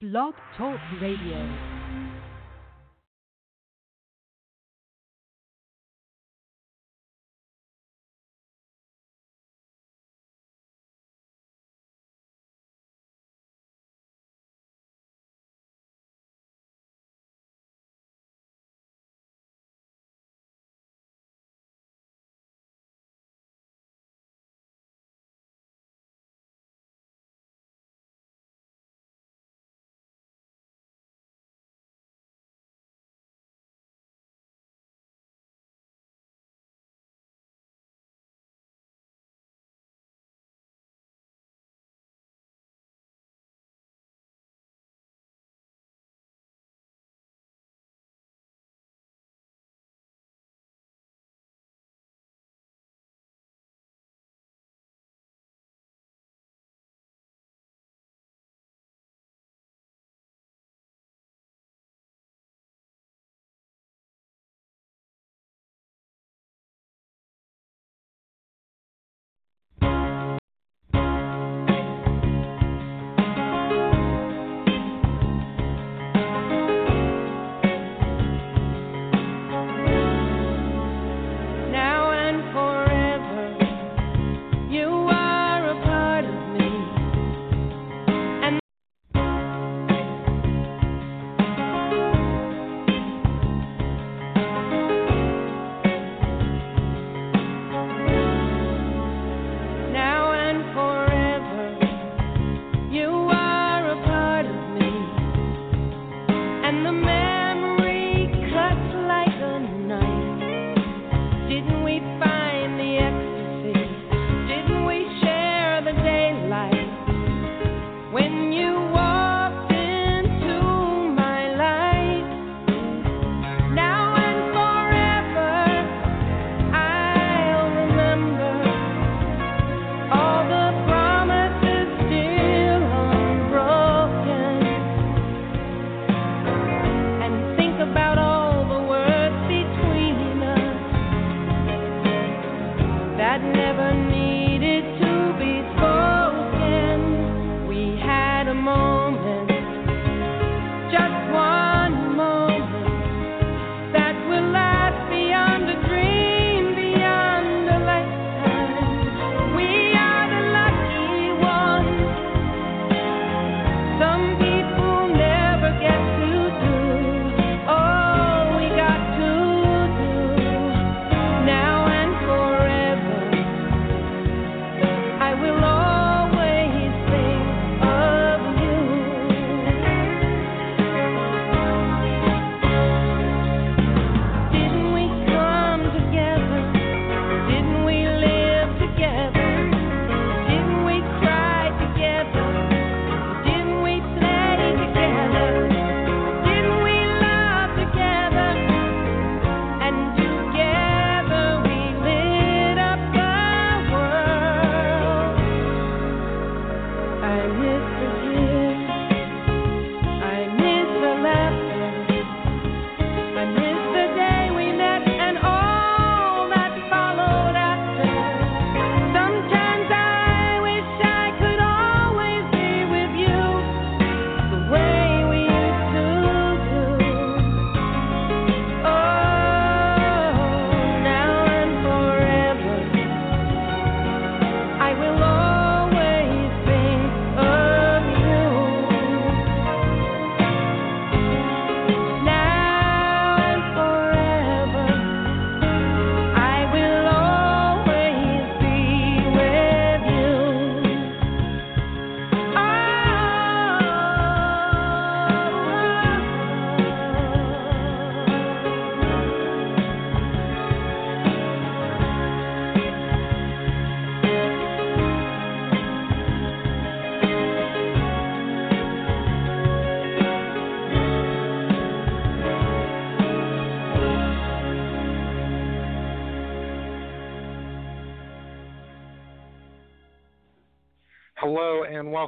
Blog Talk Radio.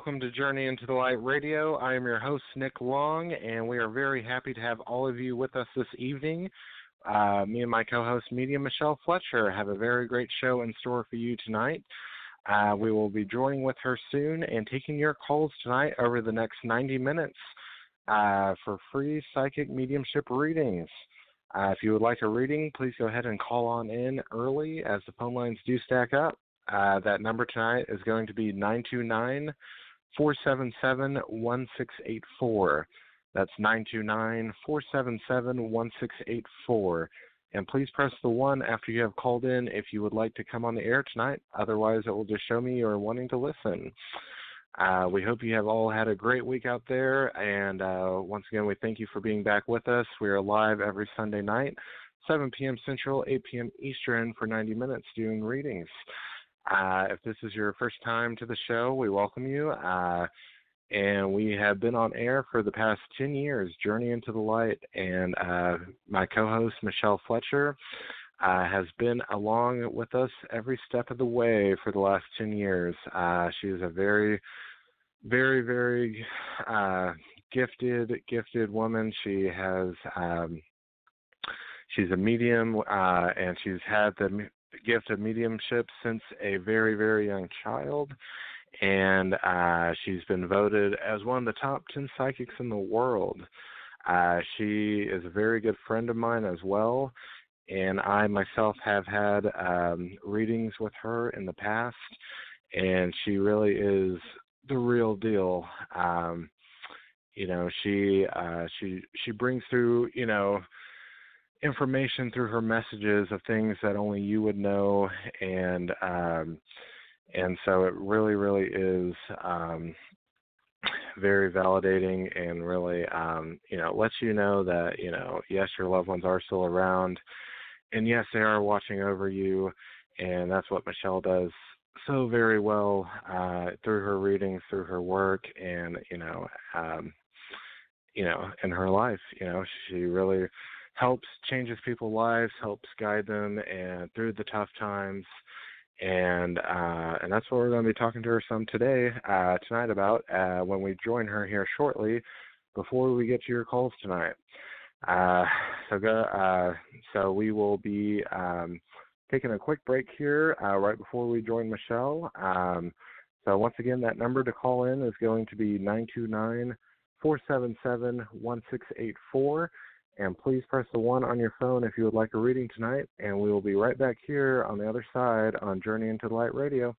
Welcome to Journey into the Light Radio. I am your host, Nick Long, and we are very happy to have all of you with us this evening. Uh, me and my co host, Medium Michele Fletcher, have a very great show in store for you tonight. Uh, we will be joining with her soon and taking your calls tonight over the next 90 minutes. uh, for free psychic mediumship readings. Uh, if you would like a reading, please go ahead and call on in early as the phone lines do stack up. Uh, that number tonight is going to be 929 477 1684. That's 929 477 1684. And please press the one after you have called in if you would like to come on the air tonight. Otherwise, it will just show me you're wanting to listen. Uh, we hope you have all had a great week out there. And uh, once again, we thank you for being back with us. We are live every Sunday night, 7 p.m. Central, 8 p.m. Eastern, for 90 minutes doing readings. Uh, if this is your first time to the show, we welcome you. Uh, and we have been on air for the past 10 years, Journey into the Light. And uh, my co host, Michele Fletcher, uh, has been along with us every step of the way for the last 10 years. Uh, she is a very, very, very gifted, gifted woman. She has. Um, she's a medium, uh, and she's had the gift of mediumship since a very, very young child. And uh, she's been voted as one of the top 10 psychics in the world. Uh, she is a very good friend of mine as well. And I myself have had um, readings with her in the past. And she really is the real deal. Um, you know, she uh, she she brings through you know information through her messages of things that only you would know and um and so it really really is um very validating and really um you know lets you know that you know yes your loved ones are still around and yes they are watching over you and that's what Michele does so very well uh through her readings through her work and you know um you know in her life you know she really helps changes people's lives, helps guide them and through the tough times. And uh, and that's what we're going to be talking to her some today, uh, tonight about uh, when we join her here shortly, before we get to your calls tonight. Uh, so go, uh, so we will be um, taking a quick break here uh, right before we join Michele. Um, so once again, that number to call in is going to be nine two nine four seven seven one six eight four. And please press the one on your phone if you would like a reading tonight. And we will be right back here on the other side on Journey into the Light Radio.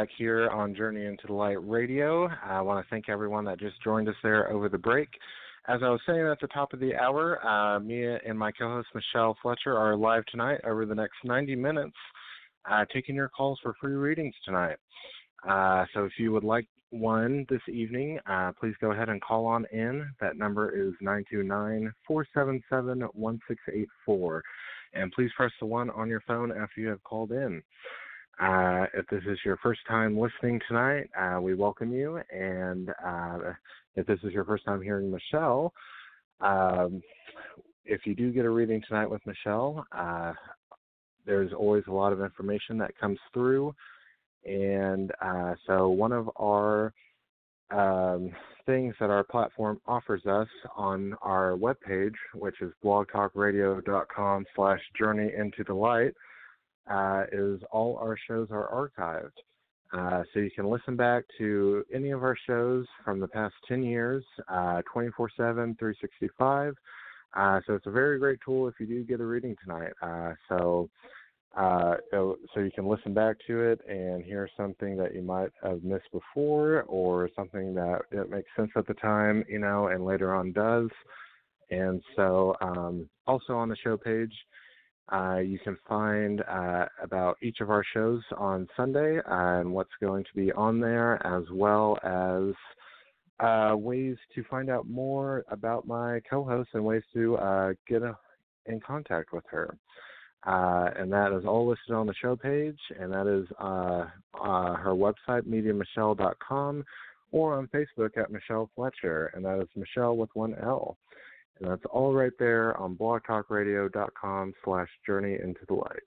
Back here on Journey into the Light Radio. I want to thank everyone that just joined us there over the break. As I was saying at the top of the hour, uh, me and my co host Michele Fletcher are live tonight over the next 90 minutes, uh, taking your calls for free readings tonight. Uh, so if you would like one this evening, uh, please go ahead and call on in. That number is 929 477 1684. And please press the one on your phone after you have called in. Uh, if this is your first time listening tonight, uh, we welcome you. And uh, if this is your first time hearing Michele, um, if you do get a reading tonight with Michele, uh, there's always a lot of information that comes through. And uh, so, one of our um, things that our platform offers us on our webpage, which is blogtalkradio.com slash journey into the light, uh, is all our shows are archived. Uh, so you can listen back to any of our shows from the past 10 years, uh, 24 7, 365. Uh, so it's a very great tool if you do get a reading tonight. Uh, so uh, so you can listen back to it and hear something that you might have missed before, or something that it makes sense at the time, you know, and later on does. And so, um, also on the show page, uh, you can find uh, about each of our shows on Sunday and what's going to be on there, as well as uh, ways to find out more about my co-host and ways to uh, get a, in contact with her. Uh, and that is all listed on the show page, and that is uh, her website, mediummichele.com, or on Facebook at Michele Fletcher, and that is Michele with one L. And that's all right there on blogtalkradio.com slash journey into the light.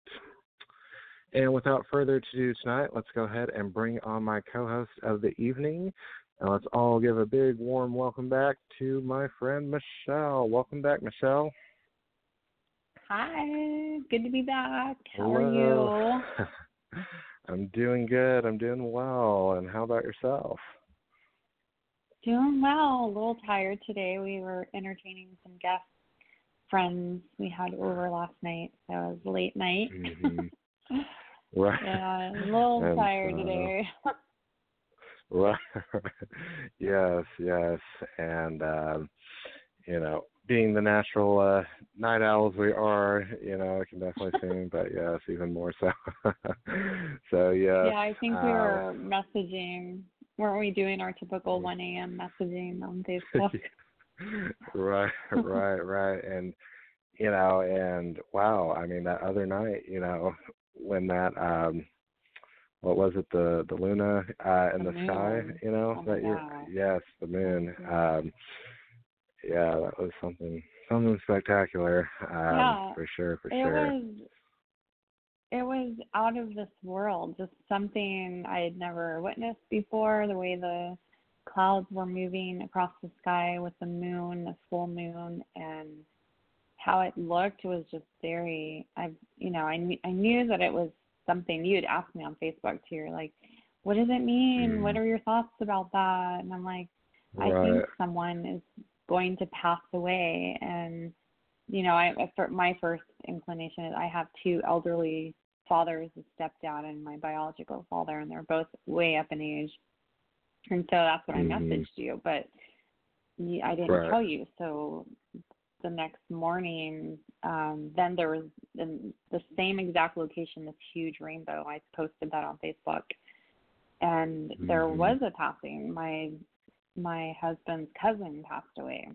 And without further ado tonight, let's go ahead and bring on my co-host of the evening. And let's all give a big warm welcome back to my friend Michele. Welcome back, Michele. Hi, good to be back. How Hello. are you? I'm doing good. I'm doing well. And how about yourself? Doing well. A little tired today. We were entertaining some guest friends we had over last night, so it was late night. Mhm. Right. yeah, a little And, tired uh, today. Right. yes, yes. And um, you know, being the natural uh night owls we are, you know, I can definitely sing, but yes, even more so. so yeah. yeah, I think we were messaging weren't we doing our typical 1 a.m. messaging on Facebook? right, right, right. And you know, and wow, I mean that other night, you know, when that um what was it, the the Luna uh in The the, sky, you know, Oh that you're yes, the moon. Mhm. Um yeah, that was something something spectacular. Um Yeah, for sure, for it sure. was it was out of this world, just something I had never witnessed before. The way the clouds were moving across the sky with the moon, the full moon, and how it looked was just very. I, you know, I knew I knew that it was something. You had asked me on Facebook too. You're like, "What does it mean? What Mm. are your thoughts about that?" And I'm like, I think someone is going to pass away and you know I my first inclination is I have two elderly fathers, a stepdad and my biological father and they're both way up in age. And so that's what Mhm. I messaged you, but i didn't Right. tell you. So the next morning, um, then there was in the same exact location, this huge rainbow. I posted that on Facebook, and there Mhm. was a passing. My my husband's cousin passed away.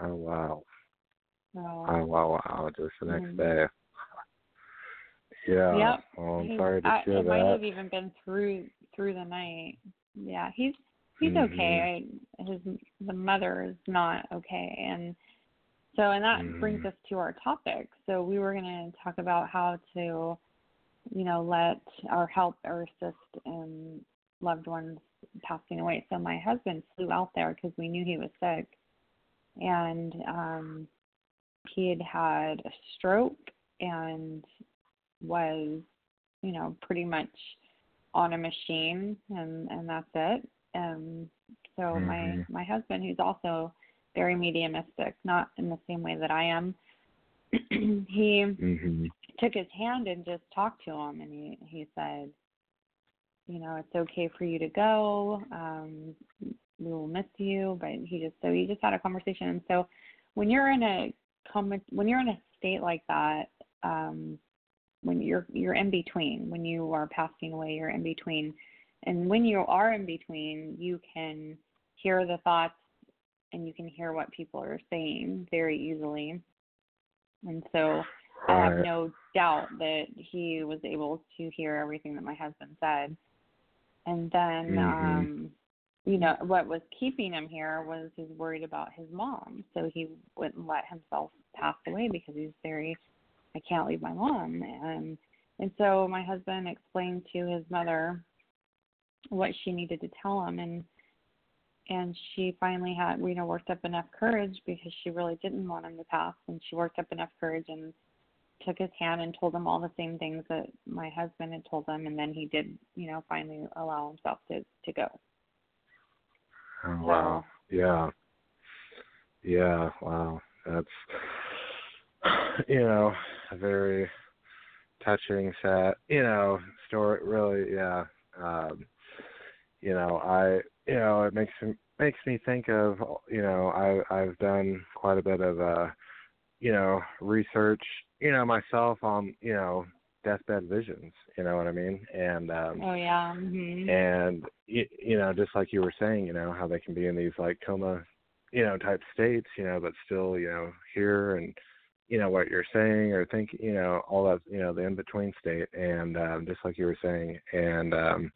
Oh wow. So Oh wow, wow. Just the next Mhm. day. Yeah. Yep. Well, I'm sorry to I- hear it might have even been through through the night. Yeah, he's he's Mhm. okay. I, his the mother is not okay, and so and that brings Mhm. us to our topic. So we were going to talk about how to, you know, let or help or assist in loved ones passing away. So my husband flew out there because we knew he was sick, and um, he had had a stroke and was, you know, pretty much on a machine, and and that's it. And so my Mhm. my husband, who's also very mediumistic, not in the same way that I am, he Mhm. took his hand and just talked to him and he he said you know it's okay for you to go um we will miss you but he just so he just had a conversation. And so when you're in a com- when you're in a state like that um when you're you're in between when you are passing away you're in between. And when you are in between you can hear the thoughts and you can hear what people are saying very easily. And so I have no doubt that he was able to hear everything that my husband said. And then, Mhm. um, you know, what was keeping him here was he's worried about his mom. So he wouldn't let himself pass away because he's very, I can't leave my mom. And and so my husband explained to his mother what she needed to tell him, and and she finally had, you know, worked up enough courage because she really didn't want him to pass, and she worked up enough courage and took his hand and told him all the same things that my husband had told him and then he did you know finally allow himself to to go Oh, wow. Yeah. Yeah. Wow. That's you know a very touching, sad, you know story. Really, yeah. Um, you know, I you know it makes me makes me think of you know I I've done quite a bit of uh you know research you know myself on you know deathbed visions. You know what I mean? And um, oh yeah mhm and you, you know just like you were saying you know how they can be in these like coma you know type states you know but still you know hear and you know what you're saying or think you know all that you know the in between state and um just like you were saying and um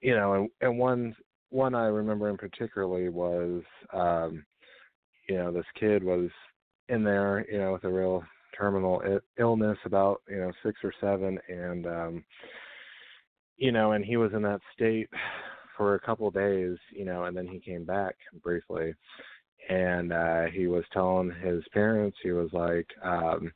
you know and, and one one i remember in particularly was um you know this kid was in there you know with a real terminal illness about you know six or seven and um you know, and he was in that state for a couple of days, you know, and then he came back briefly. And uh he was telling his parents he was like um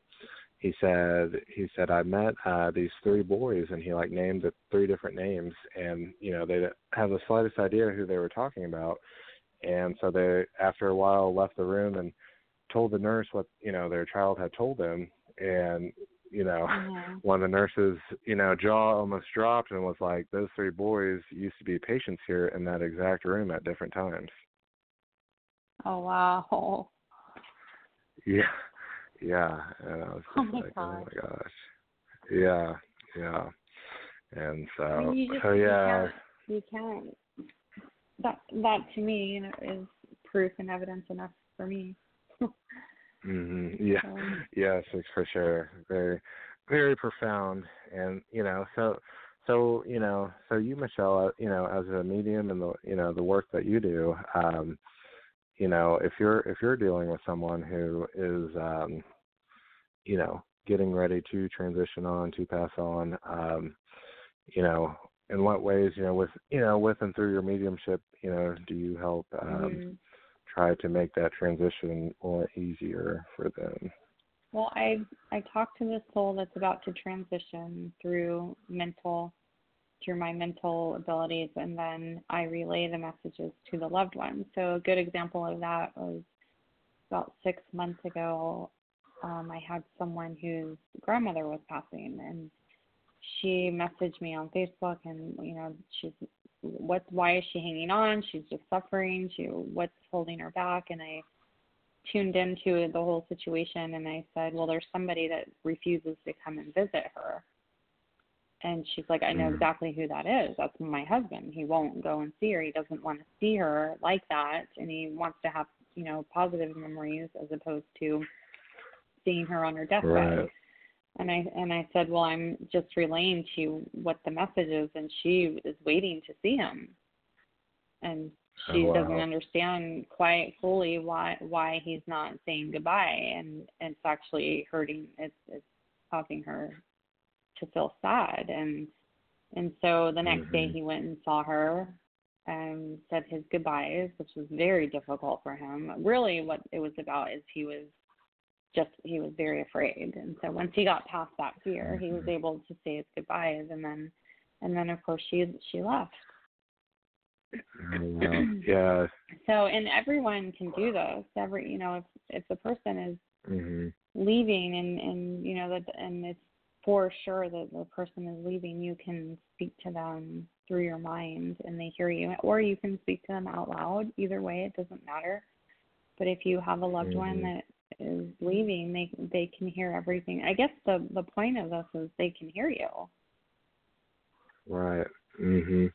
he said he said I met uh these three boys and he like named the three different names and you know they didn't have the slightest idea who they were talking about. And so they after a while left the room and told the nurse what you know their child had told them and you know Mhm. one of the nurses, you know, jaw almost dropped and was like, "Those three boys used to be patients here in that exact room at different times." oh wow Yeah, yeah, and I was just Oh my like, "Oh gosh. my gosh." Yeah, yeah, and I so, mean, you just so yeah, you can't. That that to me, you know, is proof and evidence enough for me. Mhm. Yeah. So, Yes, it's for sure. Very, very profound, and you know, so, so you know, so you, Michele, uh, you know, as a medium and the, you know, the work that you do, um, you know, if you're if you're dealing with someone who is, um, you know, getting ready to transition on to pass on, um, you know, in what ways, you know, with you know, with and through your mediumship, you know, do you help um, mhm. Try to make that transition more easier for them? Well, I I talk to the soul that's about to transition through mental through my mental abilities and then I relay the messages to the loved one. So a good example of that was about six months ago, um, I had someone whose grandmother was passing and she messaged me on Facebook and you know, she's what's why is she hanging on? She's just suffering, she what's holding her back and I tuned into the whole situation and I said, Well, there's somebody that refuses to come and visit her. And she's like, I know Mm. exactly who that is. That's my husband. He won't go and see her. He doesn't want to see her like that. And he wants to have, you know, positive memories as opposed to seeing her on her deathbed. Right. And I and I said, Well, I'm just relaying to you what the message is and she is waiting to see him. And Oh, she wow. doesn't understand quite fully why why he's not saying goodbye and it's actually hurting it's it's causing her to feel sad and and so the next day Mhm. he went and saw her and said his goodbyes which was very difficult for him really what it was about is he was just he was very afraid and so once he got past that fear he was Mhm. able to say his goodbyes and then and then of course she she left wow. yeah. so and everyone can do this every you know if if the person is Mhm. leaving and and you know that and it's for sure that the person is leaving you can speak to them through your mind and they hear you or you can speak to them out loud either way it doesn't matter but if you have a loved one Mhm. that is leaving they they can hear everything i guess the the point of this is they can hear you Right. Mhm.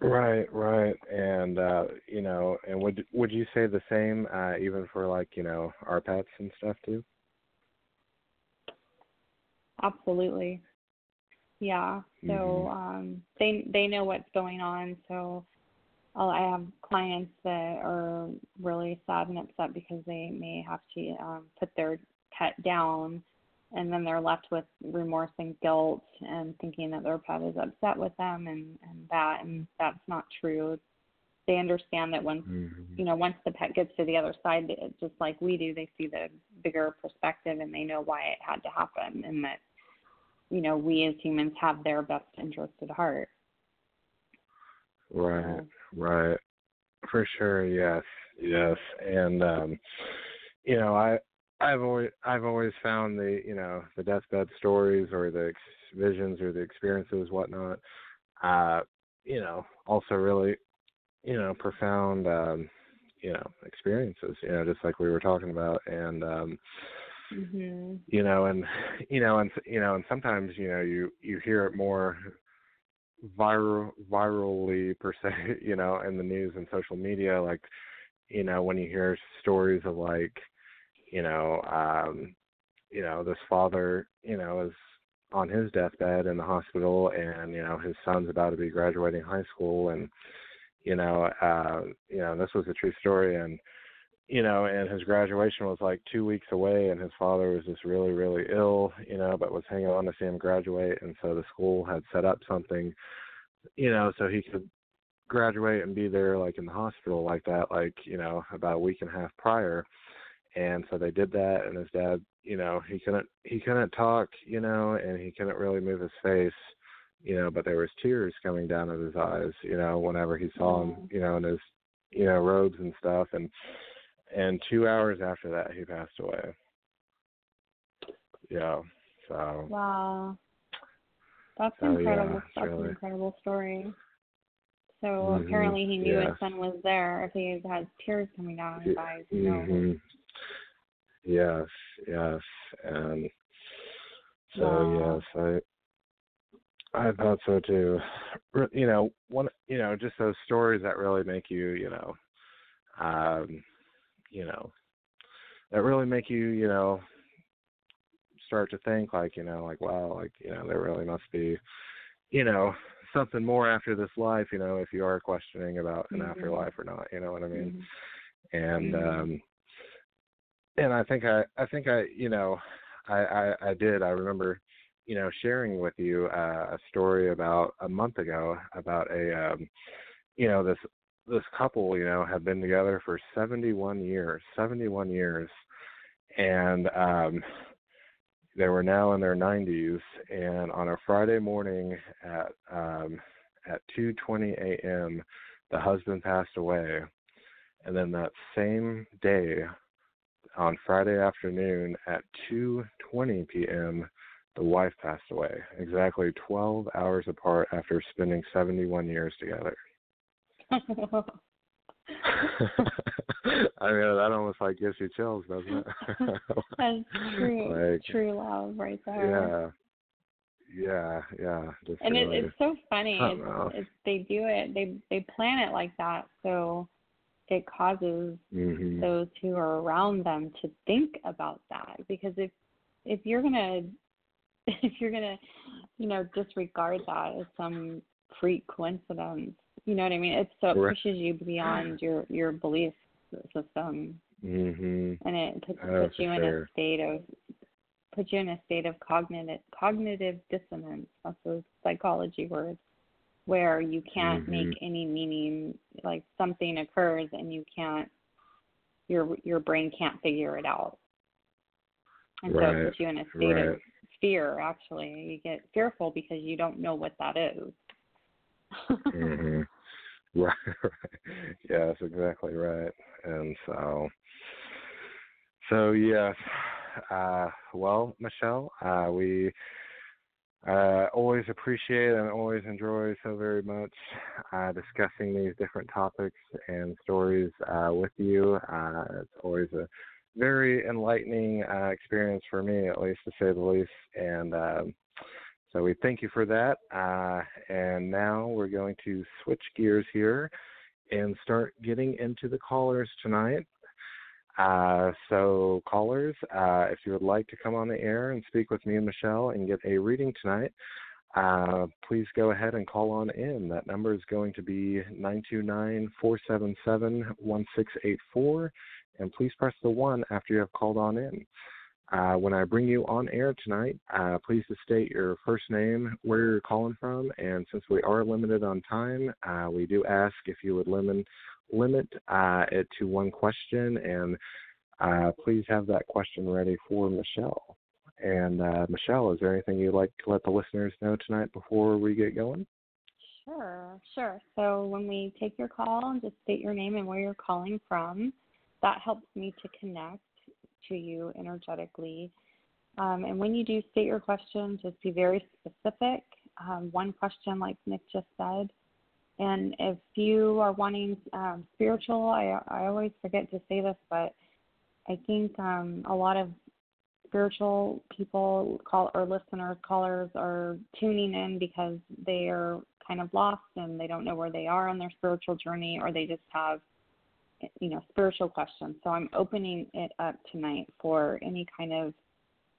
Right, right. And uh, you know, and would would you say the same uh even for like, you know, our pets and stuff too? Absolutely. Yeah. So Mhm. um they they know what's going on. So I'll, I have clients that are really sad and upset because they may have to um put their pet down and then they're left with remorse and guilt and thinking that their pet is upset with them and and that and that's not true. They understand that once Mhm. you know, once the pet gets to the other side, just like we do, they see the bigger perspective and they know why it had to happen and that, you know, we as humans have their best interest at heart. Right, right. For sure, yes, yes. And um you know, I I've always I've always found the you know the deathbed stories or the ex- visions or the experiences whatnot, uh, you know, also really you know profound um, you know experiences. You know, just like we were talking about, and um, Mhm. you know, and you know, and you know, and sometimes you know you you hear it more viral virally per se, you know, in the news and social media, like you know when you hear stories of like you know um you know this father you know is on his deathbed in the hospital and you know his son's about to be graduating high school and you know uh you know this was a true story and you know and his graduation was like two weeks away and his father was just really really ill you know but was hanging on to see him graduate and so the school had set up something you know so he could graduate and be there like in the hospital like that like you know about a week and a half prior and so they did that and his dad you know he couldn't he couldn't talk you know and he couldn't really move his face you know but there was tears coming down of his eyes you know whenever he saw him Mhm. you know in his you know robes and stuff and and two hours after that he passed away yeah so Wow. That's So, incredible. it's That's really- an incredible story. So Mhm, apparently he knew yes. his son was there. If he had tears coming down his eyes, you know. Mhm. Yes, yes, and so Wow. yes, I I thought so too. You know, one you know, just those stories that really make you, you know, um, you know, that really make you, you know, start to think like, you know, like wow, like, you know, there really must be, you know, something more after this life, you know, if you are questioning about an Mhm. afterlife or not, you know what I mean? Mhm. And um and I think I I think I, you know, I I, I did. I remember you know, sharing with you uh, a story about a month ago about a, um, you know, this this couple, you know, have been together for 71 years, 71 years, and um, they were now in their 90s. And on a Friday morning at um, at 2:20 a.m., the husband passed away, and then that same day, on Friday afternoon at 2:20 p.m the wife passed away, exactly 12 hours apart after spending 71 years together. I mean, that almost like gives you chills, doesn't it? That's true, like, true love right there. Yeah, yeah, yeah. Just and it, it's so funny. It's, it's they do it. They they plan it like that, so it causes hmm those who are around them to think about that. Because if if you're gonna if you're gonna you know disregard that as some freak coincidence, you know what I mean? It so it Right. pushes you beyond your your belief system, hmm and it puts, Oh, puts you in sure. a state of puts you in a state of cognitive cognitive dissonance. That's a psychology word, where you can't Mhm. make any meaning. Like something occurs and you can't, your your brain can't figure it out, and so it puts you in a state of fear. Actually, you get fearful because you don't know what that is. hmm Right, right. Exactly right. And so, so yes. Uh, well, Michele, uh, we uh, always appreciate and always enjoy so very much uh, discussing these different topics and stories uh, with you. Uh, it's always a very enlightening experience for me, at least to say the least. And um, so we thank you for that. Uh, and now we're going to switch gears here and start getting into the callers tonight. Uh, so, callers, uh, if you would like to come on the air and speak with me and Michele and get a reading tonight, uh, please go ahead and call on in. That number is going to be 929 477 1684. And please press the 1 after you have called on in. Uh, when I bring you on air tonight, uh, please to state your first name, where you're calling from, and since we are limited on time, uh, we do ask if you would limit limit uh, it to one question, and uh, please have that question ready for Michele. And uh, Michele, is there anything you'd like to let the listeners know tonight before we get going? Sure, sure. So when we take your call, just state your name and where you're calling from. That helps me to connect to you energetically. Um, and when you do state your question, just be very specific. Um, one question, like Nick just said. And if you are wanting um, spiritual, I, I always forget to say this, but I think um, a lot of spiritual people call or listeners callers are tuning in because they are kind of lost and they don't know where they are on their spiritual journey or they just have you know spiritual questions so i'm opening it up tonight for any kind of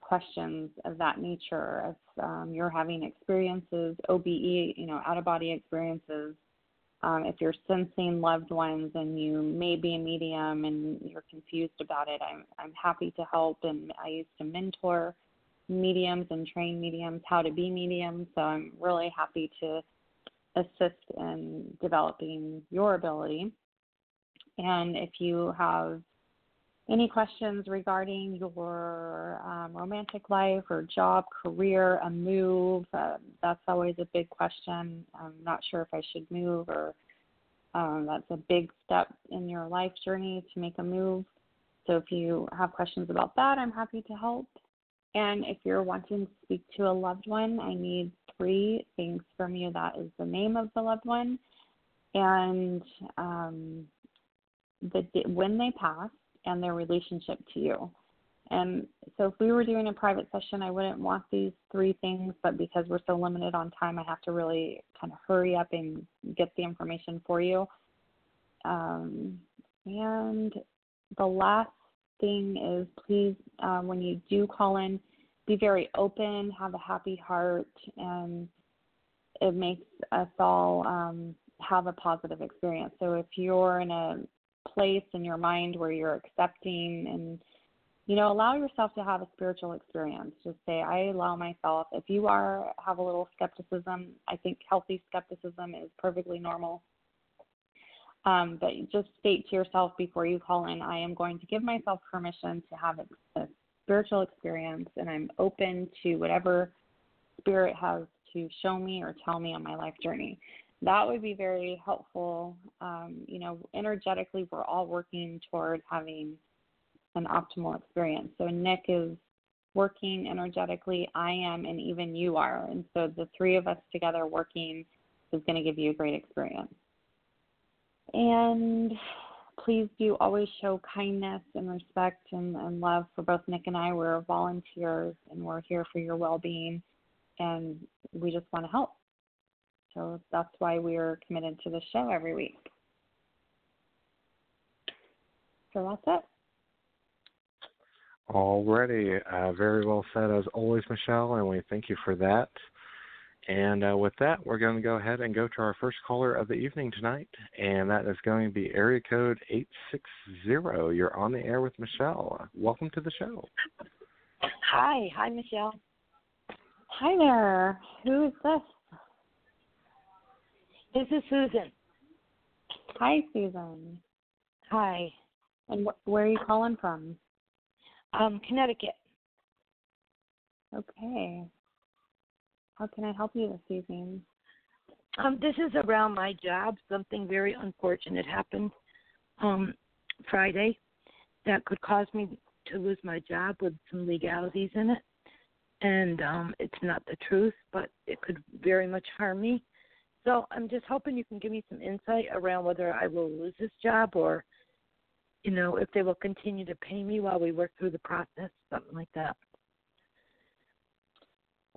questions of that nature if um, you're having experiences obe you know out of body experiences um, if you're sensing loved ones and you may be a medium and you're confused about it, I'm I'm happy to help. And I used to mentor mediums and train mediums how to be mediums, so I'm really happy to assist in developing your ability. And if you have any questions regarding your um, romantic life or job, career, a move, uh, that's always a big question. I'm not sure if I should move or um, that's a big step in your life journey to make a move. So if you have questions about that, I'm happy to help. And if you're wanting to speak to a loved one, I need three things from you. That is the name of the loved one and um, the when they passed and their relationship to you. And so if we were doing a private session, I wouldn't want these three things, but because we're so limited on time, I have to really kind of hurry up and get the information for you. Um, and the last thing is please, uh, when you do call in, be very open, have a happy heart, and it makes us all um, have a positive experience. So if you're in a place in your mind where you're accepting and you know allow yourself to have a spiritual experience. Just say i allow myself. If you are have a little skepticism i think healthy skepticism is perfectly normal. Um, but just state to yourself before you call in i am going to give myself permission to have a, a spiritual experience and i'm open to whatever spirit has to show me or tell me on my life journey that would be very helpful. Um, you know, energetically, we're all working toward having an optimal experience. So Nick is working energetically, I am, and even you are. And so the three of us together working is going to give you a great experience. And please do always show kindness and respect and, and love for both Nick and I. We're volunteers and we're here for your well being, and we just want to help. So that's why we're committed to the show every week. So that's it. Already, uh, very well said as always, Michele, and we thank you for that. And uh, with that, we're going to go ahead and go to our first caller of the evening tonight, and that is going to be area code 860. You're on the air with Michele. Welcome to the show. Hi, hi, Michele. Hi there. Who is this? This is Susan. Hi, Susan. Hi. And wh- where are you calling from? Um, Connecticut. Okay. How can I help you this evening? Um, this is around my job. Something very unfortunate happened um, Friday that could cause me to lose my job with some legalities in it. And um, it's not the truth, but it could very much harm me. So I'm just hoping you can give me some insight around whether I will lose this job or, you know, if they will continue to pay me while we work through the process, something like that.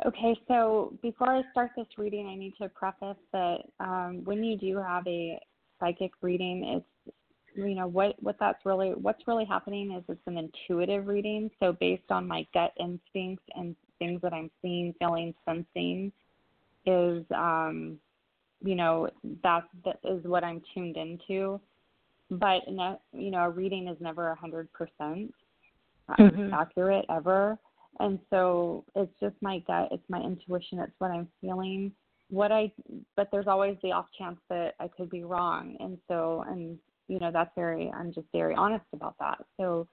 Okay, so before I start this reading, I need to preface that um, when you do have a psychic reading, it's you know what what that's really what's really happening is it's an intuitive reading. So based on my gut instincts and things that I'm seeing, feeling, sensing, is um, you know that that is what I'm tuned into. But no, you know, a reading is never a hundred percent Mhm. accurate ever, and so it's just my gut, it's my intuition, it's what I'm feeling. What I, but there's always the off chance that I could be wrong, and so and you know that's very I'm just very honest about that. So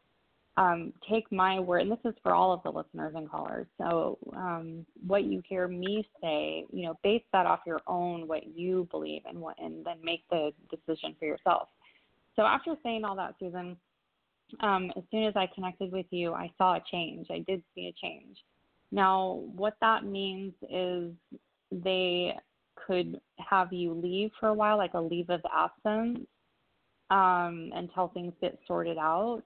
um, take my word, and this is for all of the listeners and callers. So, um, what you hear me say, you know, base that off your own what you believe, and what, and then make the decision for yourself. So, after saying all that, Susan, um, as soon as I connected with you, I saw a change. I did see a change. Now, what that means is they could have you leave for a while, like a leave of absence, um, until things get sorted out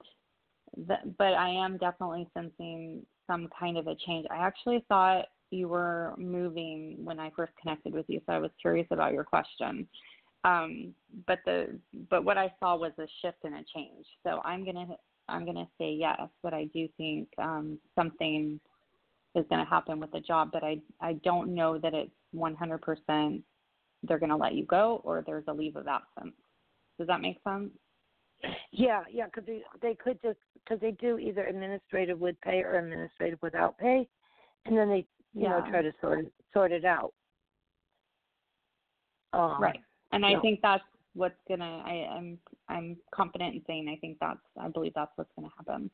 but I am definitely sensing some kind of a change. I actually thought you were moving when I first connected with you, so I was curious about your question. Um, but the but what I saw was a shift and a change. So I'm gonna I'm gonna say yes, but I do think um, something is to happen with the job, but I I don't know that it's 100% they're to let you go or there's a leave of absence. Does that make sense? Yeah, yeah, because they, they could just because they do either administrative with pay or administrative without pay, and then they you know try to sort it sort it out. Um, Right. And I yeah. think that's what's gonna I, I'm I'm confident in saying I think that's I believe that's what's gonna happen.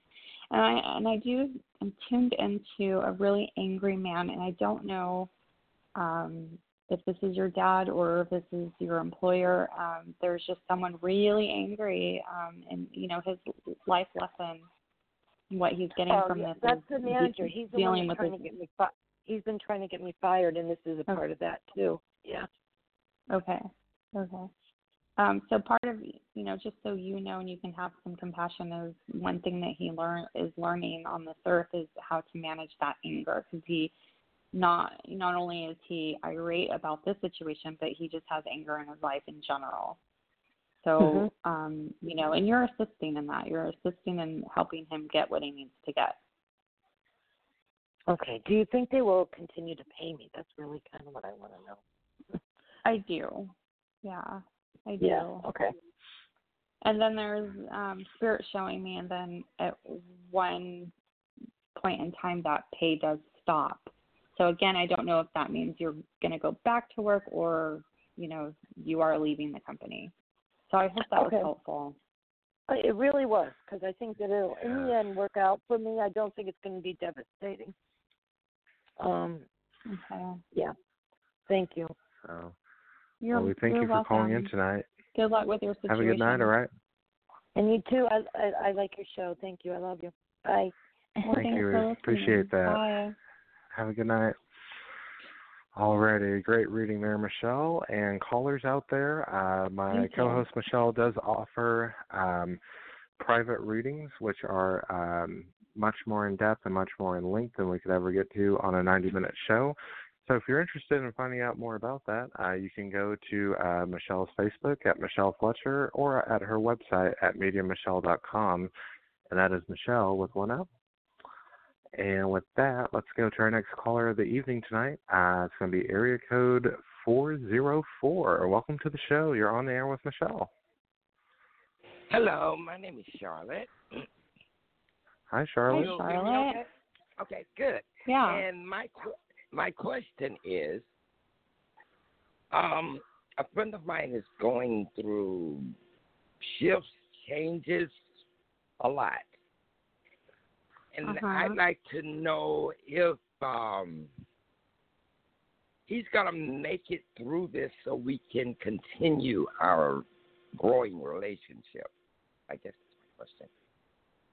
And I and I do I'm tuned into a really angry man and I don't know um if this is your dad or if this is your employer. Um there's just someone really angry um and you know his life lesson what he's getting Oh, from yeah, this that's is the manager. de- He's the dealing one with trying his to get me. Fi- he's been trying to get me fired, and this is a Okay. part of that too. Yeah. Okay. Okay. Um, so part of you know, just so you know, and you can have some compassion, is one thing that he learn is learning on this earth is how to manage that anger because he not not only is he irate about this situation, but he just has anger in his life in general. So, Mhm. um, you know, and you're assisting in that. You're assisting in helping him get what he needs to get. Okay. Do you think they will continue to pay me? That's really kind of what I want to know. I do. Yeah, I do. Yeah. Okay. And then there's um, spirit showing me, and then at one point in time, that pay does stop. So again, I don't know if that means you're going to go back to work or you know you are leaving the company. So I hope that Okay. was helpful. Uh, It really was because I think that it'll in the end work out for me. I don't think it's going to be devastating. Um. Okay. Yeah. Thank you. So, You're, well, we thank you're for welcome. calling in tonight. Good luck with your situation. Have a good night. All right. And you too. I I, I like your show. Thank you. I love you. Bye. Well, Thank you. Appreciate that. Bye. Have a good night. Alrighty, great reading there, Michele. And callers out there, uh, my Thank co-host Michele does offer um, private readings, which are um, much more in depth and much more in length than we could ever get to on a 90-minute show. So if you're interested in finding out more about that, uh, you can go to uh, Michele's Facebook at Michele Fletcher or at her website at mediummichele.com, and that is Michele with one L. And with that, let's go to our next caller of the evening tonight. Uh, it's going to be area code 404. Welcome to the show. You're on the air with Michele. Hello, my name is Charlotte. Hi, Charlotte. You Charlotte. okay? Okay, good. Yeah. And my qu- my question is, um, a friend of mine is going through shifts, changes, a lot, and Uh-huh. I'd like to know if um he's gonna make it through this so we can continue our growing relationship. I guess that's my question.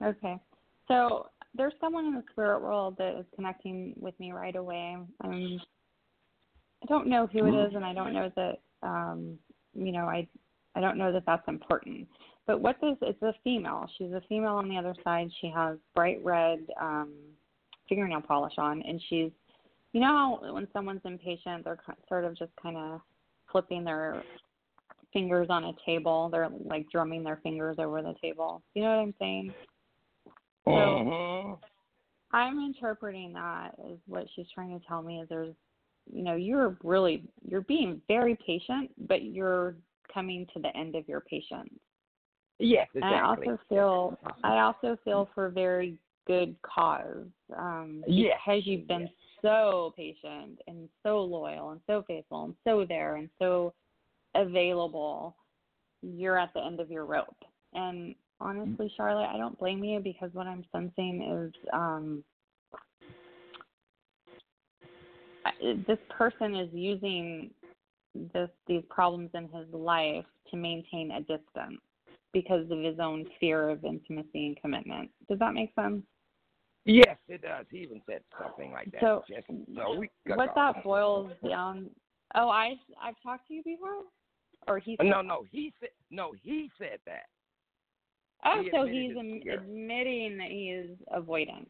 Okay. So there's someone in the spirit world that is connecting with me right away. Um, I don't know who it is, and I don't know that um, you know I I don't know that that's important. But what this it's a female. She's a female on the other side. She has bright red um, fingernail polish on, and she's you know how when someone's impatient, they're sort of just kind of flipping their fingers on a table. They're like drumming their fingers over the table. You know what I'm saying? So Mhm. I'm interpreting that as what she's trying to tell me is there's you know, you're really you're being very patient, but you're coming to the end of your patience. Yes, exactly. I also feel I also feel for very good cause. Um Yes. because you've been so patient and so loyal and so faithful and so there and so available, you're at the end of your rope. And honestly, Charlotte, I don't blame you because what I'm sensing is um I- this person is using this these problems in his life to maintain a distance because of his own fear of intimacy and commitment. Does that make sense? Yes, it does. He even said something like that. So, just a week ago. What that boils down Oh, I I've talked to you before? Or he No, no, he said no. He said that. Oh, he so he's am- admitting that he is avoidant.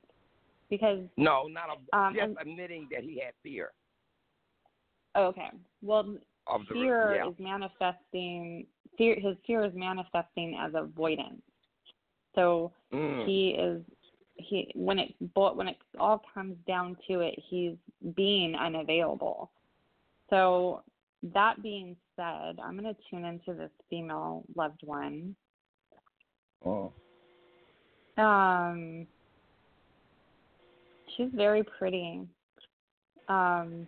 Because No, not a, Um, just admitting that he had fear oh, okay. Well, of the fear yeah. is manifesting fear his fear is manifesting as avoidance so Mm. he is he when it when it all comes down to it he's being unavailable so that being said i'm going to tune into this female loved one Oh. um she's very pretty um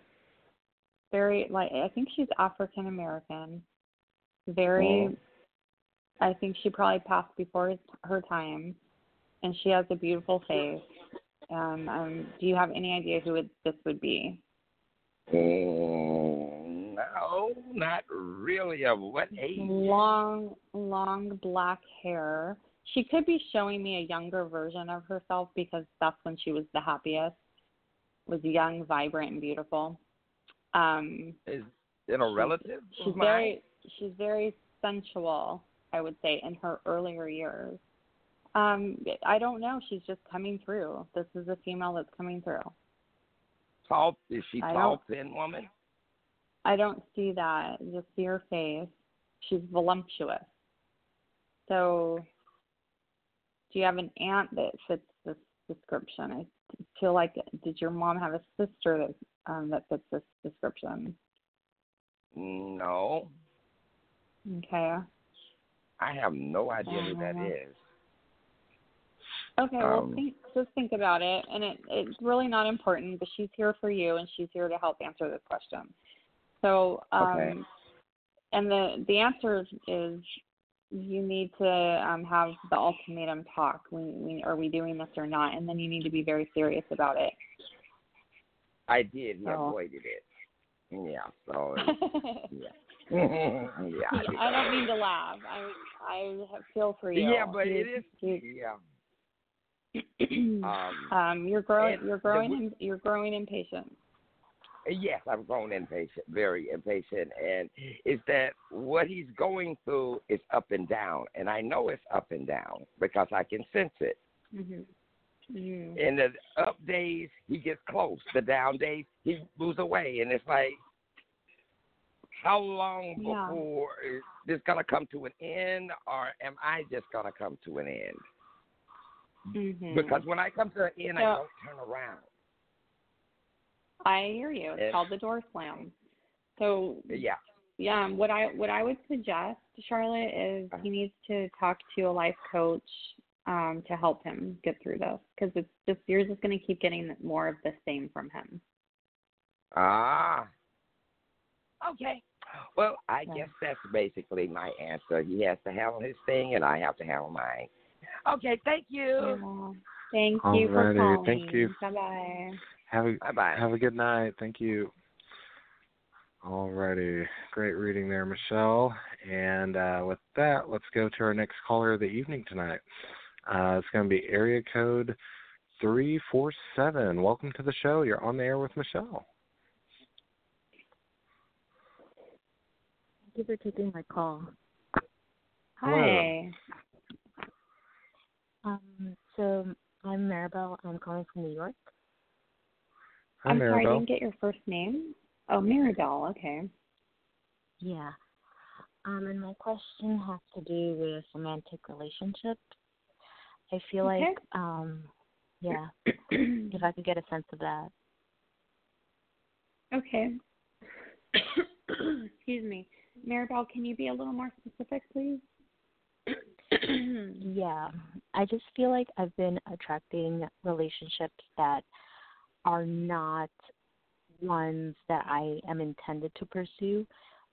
very like i think she's african american very Oh. i think she probably passed before her time and she has a beautiful face and um do you have any idea who it, this would be Mm, no, not really. Of what age? long long black hair she could be showing me a younger version of herself because that's when she was the happiest was young vibrant and beautiful um Is in a relative? she's mine? very she's very sensual, I would say, in her earlier years. Um, I don't know. She's just coming through. This is a female that's coming through. Tall? Is she I tall, thin woman? I don't see that. Just see her face. She's voluptuous. So, do you have an aunt that fits this description? I feel like did your mom have a sister that um, that fits this description? No, Okay. I have no idea who that Uh, is. Okay. Well, Um, think, just think about it, and it it's really not important. But she's here for you, and she's here to help answer this question. So, um, Okay. and the the answer is you need to um, have the ultimatum talk. We, we, are we doing this or not? And then you need to be very serious about it. I did. He Oh. avoided it. Yeah. So yeah. yeah. I don't mean to laugh. I I feel for you. Yeah, but it is. Yeah. Um, um, you're growing. You're growing. in, you're growing impatient. yes, I'm growing impatient, very impatient, and is that what he's going through is up and down, and I know it's up and down because I can sense it. Mhm. Mhm. In the up days, he gets close. The down days, he moves away, and it's like, how long Yeah. before is this gonna come to an end, or am I just gonna come to an end? Mhm. Because when I come to an end, I don't turn around. I hear you. It's Yeah. called the door slam. So Yeah. yeah, what I what I would suggest, Charlotte, is he needs to talk to a life coach um, to help him get through this because it's just you're just going to keep getting more of the same from him. Ah. Okay. Well, I Yeah. guess that's basically my answer. He has to handle his thing, and I have to handle mine. Okay. Thank you. Yeah. Thank you for Alrighty, calling. thank you. Bye bye. Have a Bye bye. have a good night. Thank you. Alrighty, great reading there, Michele. And uh, with that, let's go to our next caller of the evening tonight. Uh, it's going to be area code three four seven. Welcome to the show. You're on the air with Michele. Thank you for taking my call. Hi. Um, so I'm Maribel. I'm calling from New York. Hi, I'm sorry, I didn't get your first name. Oh, Maribel. Okay. Yeah. Um, and my question has to do with romantic relationships. I feel Okay. like, um, yeah, if I could get a sense of that. Okay. Excuse me. Maribel, can you be a little more specific, please? Yeah, I just feel like I've been attracting relationships that are not ones that I am intended to pursue,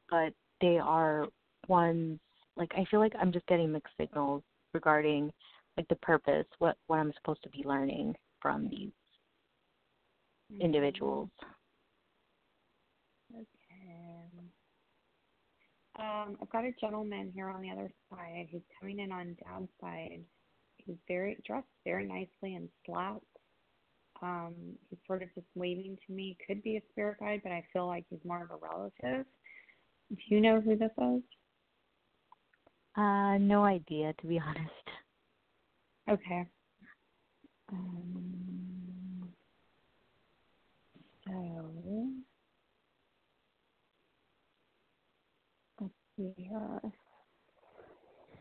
but they are ones like I feel like I'm just getting mixed signals regarding like the purpose, what what I'm supposed to be learning from these individuals. Okay. Um, I've got a gentleman here on the other side. He's coming in on dad's side. He's very dressed very nicely and slacks. Um, he's sort of just waving to me. Could be a spirit guide, but I feel like he's more of a relative. Do you know who this is? Uh, no idea to be honest. Okay. Um, so let's see here.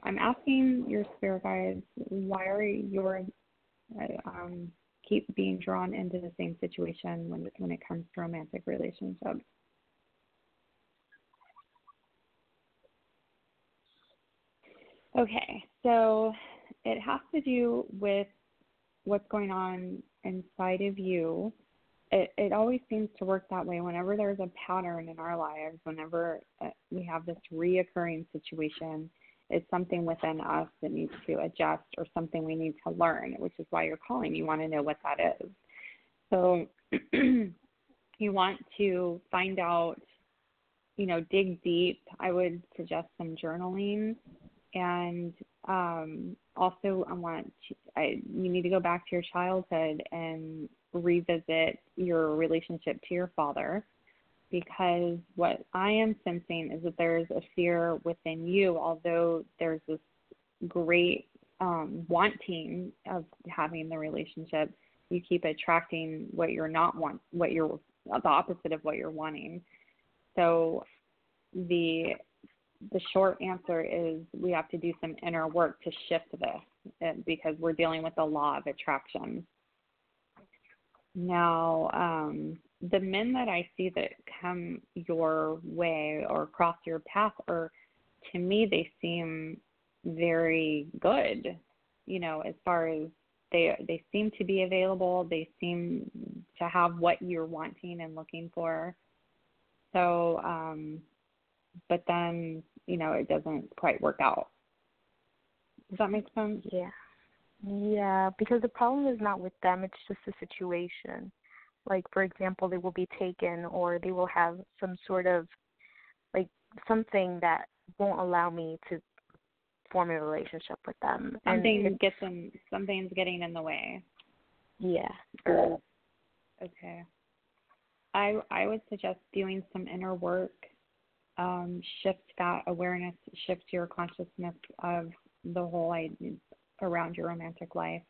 I'm asking your spirit guides why are you uh, um, keep being drawn into the same situation when when it comes to romantic relationships. Okay, so it has to do with what's going on inside of you. It it always seems to work that way. Whenever there's a pattern in our lives, whenever uh, we have this reoccurring situation, it's something within us that needs to adjust or something we need to learn, which is why you're calling. You want to know what that is. So you want to find out, you know, dig deep. I would suggest some journaling and um, also I want to, I, you need to go back to your childhood and revisit your relationship to your father. because what I am sensing is that there's a fear within you, although there's this great um, wanting of having the relationship, you keep attracting what you're not want, what you're the opposite of what you're wanting. So the the short answer is we have to do some inner work to shift this eh, because we're dealing with the law of attraction. Now, um, the men that I see that come your way or cross your path are, to me, they seem very good. You know, as far as they they seem to be available, they seem to have what you're wanting and looking for. So, um, but then you know it doesn't quite work out. Does that make sense? Yeah. Yeah, because the problem is not with them, it's just the situation. Like for example, they will be taken or they will have some sort of like something that won't allow me to form a relationship with them. Something gets them something's getting in the way. Yeah. Okay. I I would suggest doing some inner work um, shift that awareness, shift your consciousness of the whole idea around your romantic life.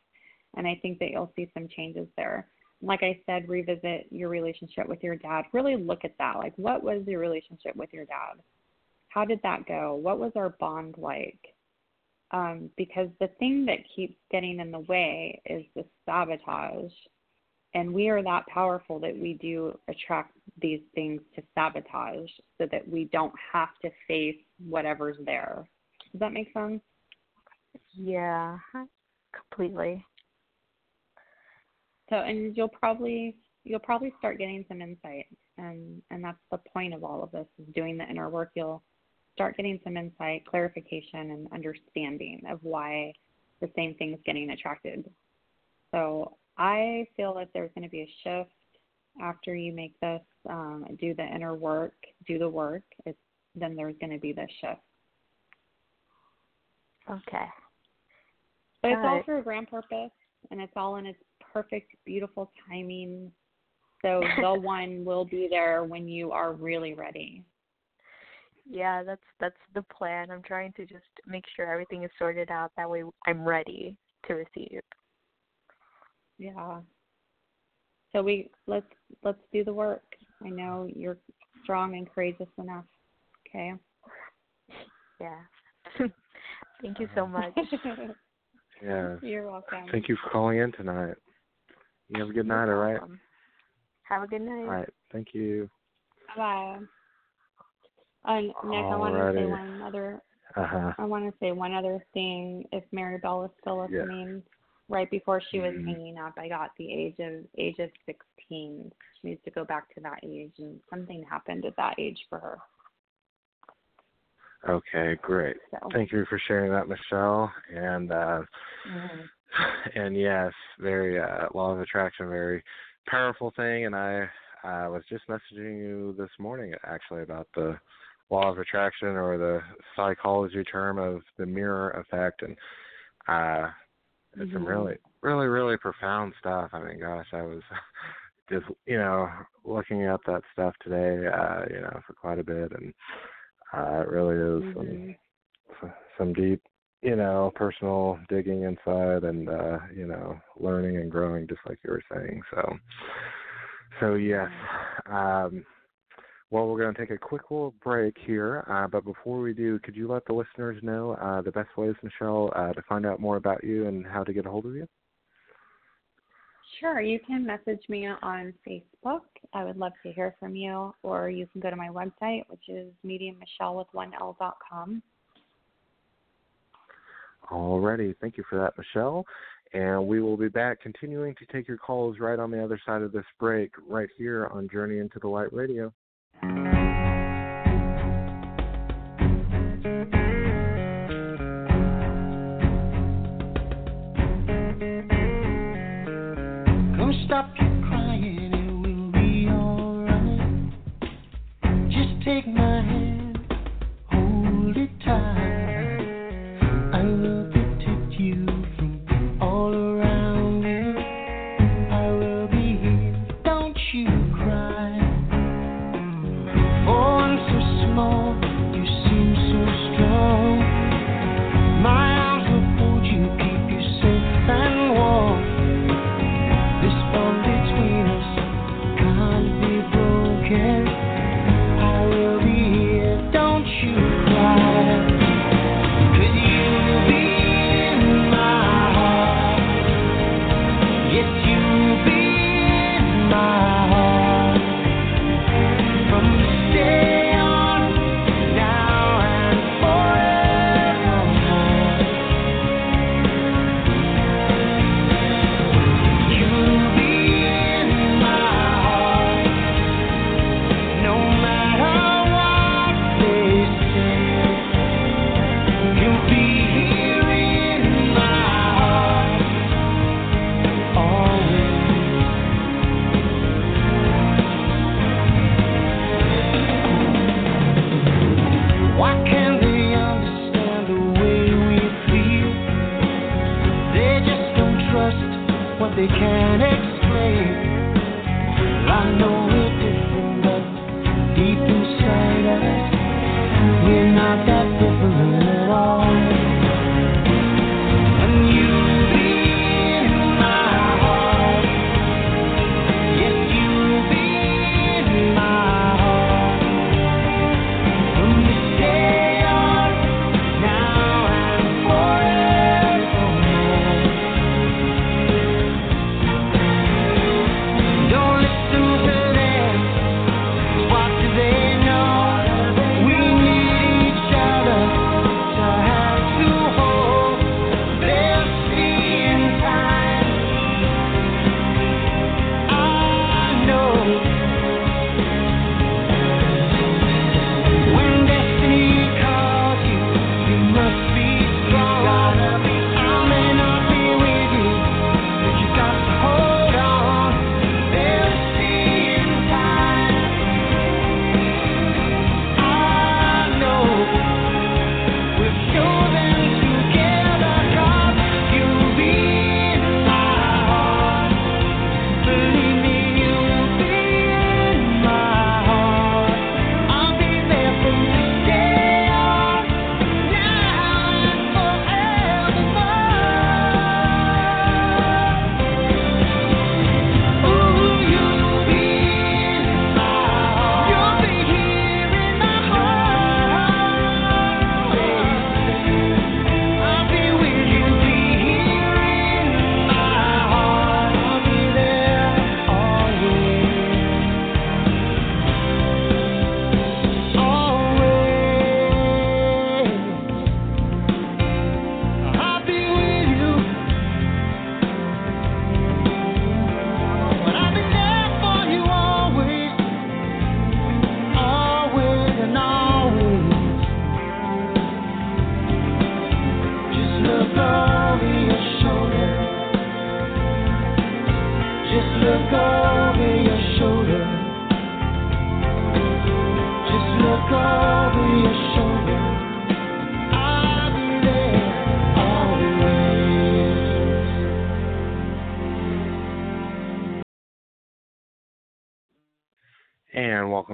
And I think that you'll see some changes there. Like I said, revisit your relationship with your dad. Really look at that. Like, what was your relationship with your dad? How did that go? What was our bond like? Um, because the thing that keeps getting in the way is the sabotage and we are that powerful that we do attract these things to sabotage so that we don't have to face whatever's there. Does that make sense? Yeah, completely. So, and you'll probably you'll probably start getting some insight, and and that's the point of all of this is doing the inner work. You'll start getting some insight, clarification, and understanding of why the same thing is getting attracted. So I feel that there's going to be a shift after you make this, um, do the inner work, do the work. It's, then there's going to be this shift. Okay. But it's all for a grand purpose, and it's all in its perfect, beautiful timing. So the one will be there when you are really ready. Yeah, that's that's the plan. I'm trying to just make sure everything is sorted out. That way, I'm ready to receive. Yeah. So we let's let's do the work. I know you're strong and courageous enough. Okay. Yeah. Thank you so much. yeah. You're welcome. Thank you for calling in tonight. You have a good night, all right? Have a good night. All right. Thank you. Bye. Uh, Nick, I want to say one other. Uh-huh. I want to say one other thing. If Maribel is still listening, right before she was Mm-hmm. hanging up, I got the age of age of 16. She needs to go back to that age, and something happened at that age for her. Okay, great. So. Thank you for sharing that, Michele. And uh Mhm. and yes, very uh law of attraction, very powerful thing and I I was just messaging you this morning actually about the law of attraction or the psychology term of the mirror effect and uh it's some Mhm. really really really profound stuff. I mean, gosh, I was just you know looking at that stuff today, uh, you know, for quite a bit, and uh, it really is Mhm. some some deep, you know, personal digging inside, and uh, you know, learning and growing, just like you were saying. So, so yes. Um, well, we're going to take a quick little break here, uh, but before we do, could you let the listeners know uh, the best ways, Michele, uh, to find out more about you and how to get a hold of you? Sure, you can message me on Facebook. I would love to hear from you, or you can go to my website, which is mediummichele with one L dot com. Alrighty, thank you for that, Michele. And we will be back continuing to take your calls right on the other side of this break, right here on Journey into the Light Radio. Come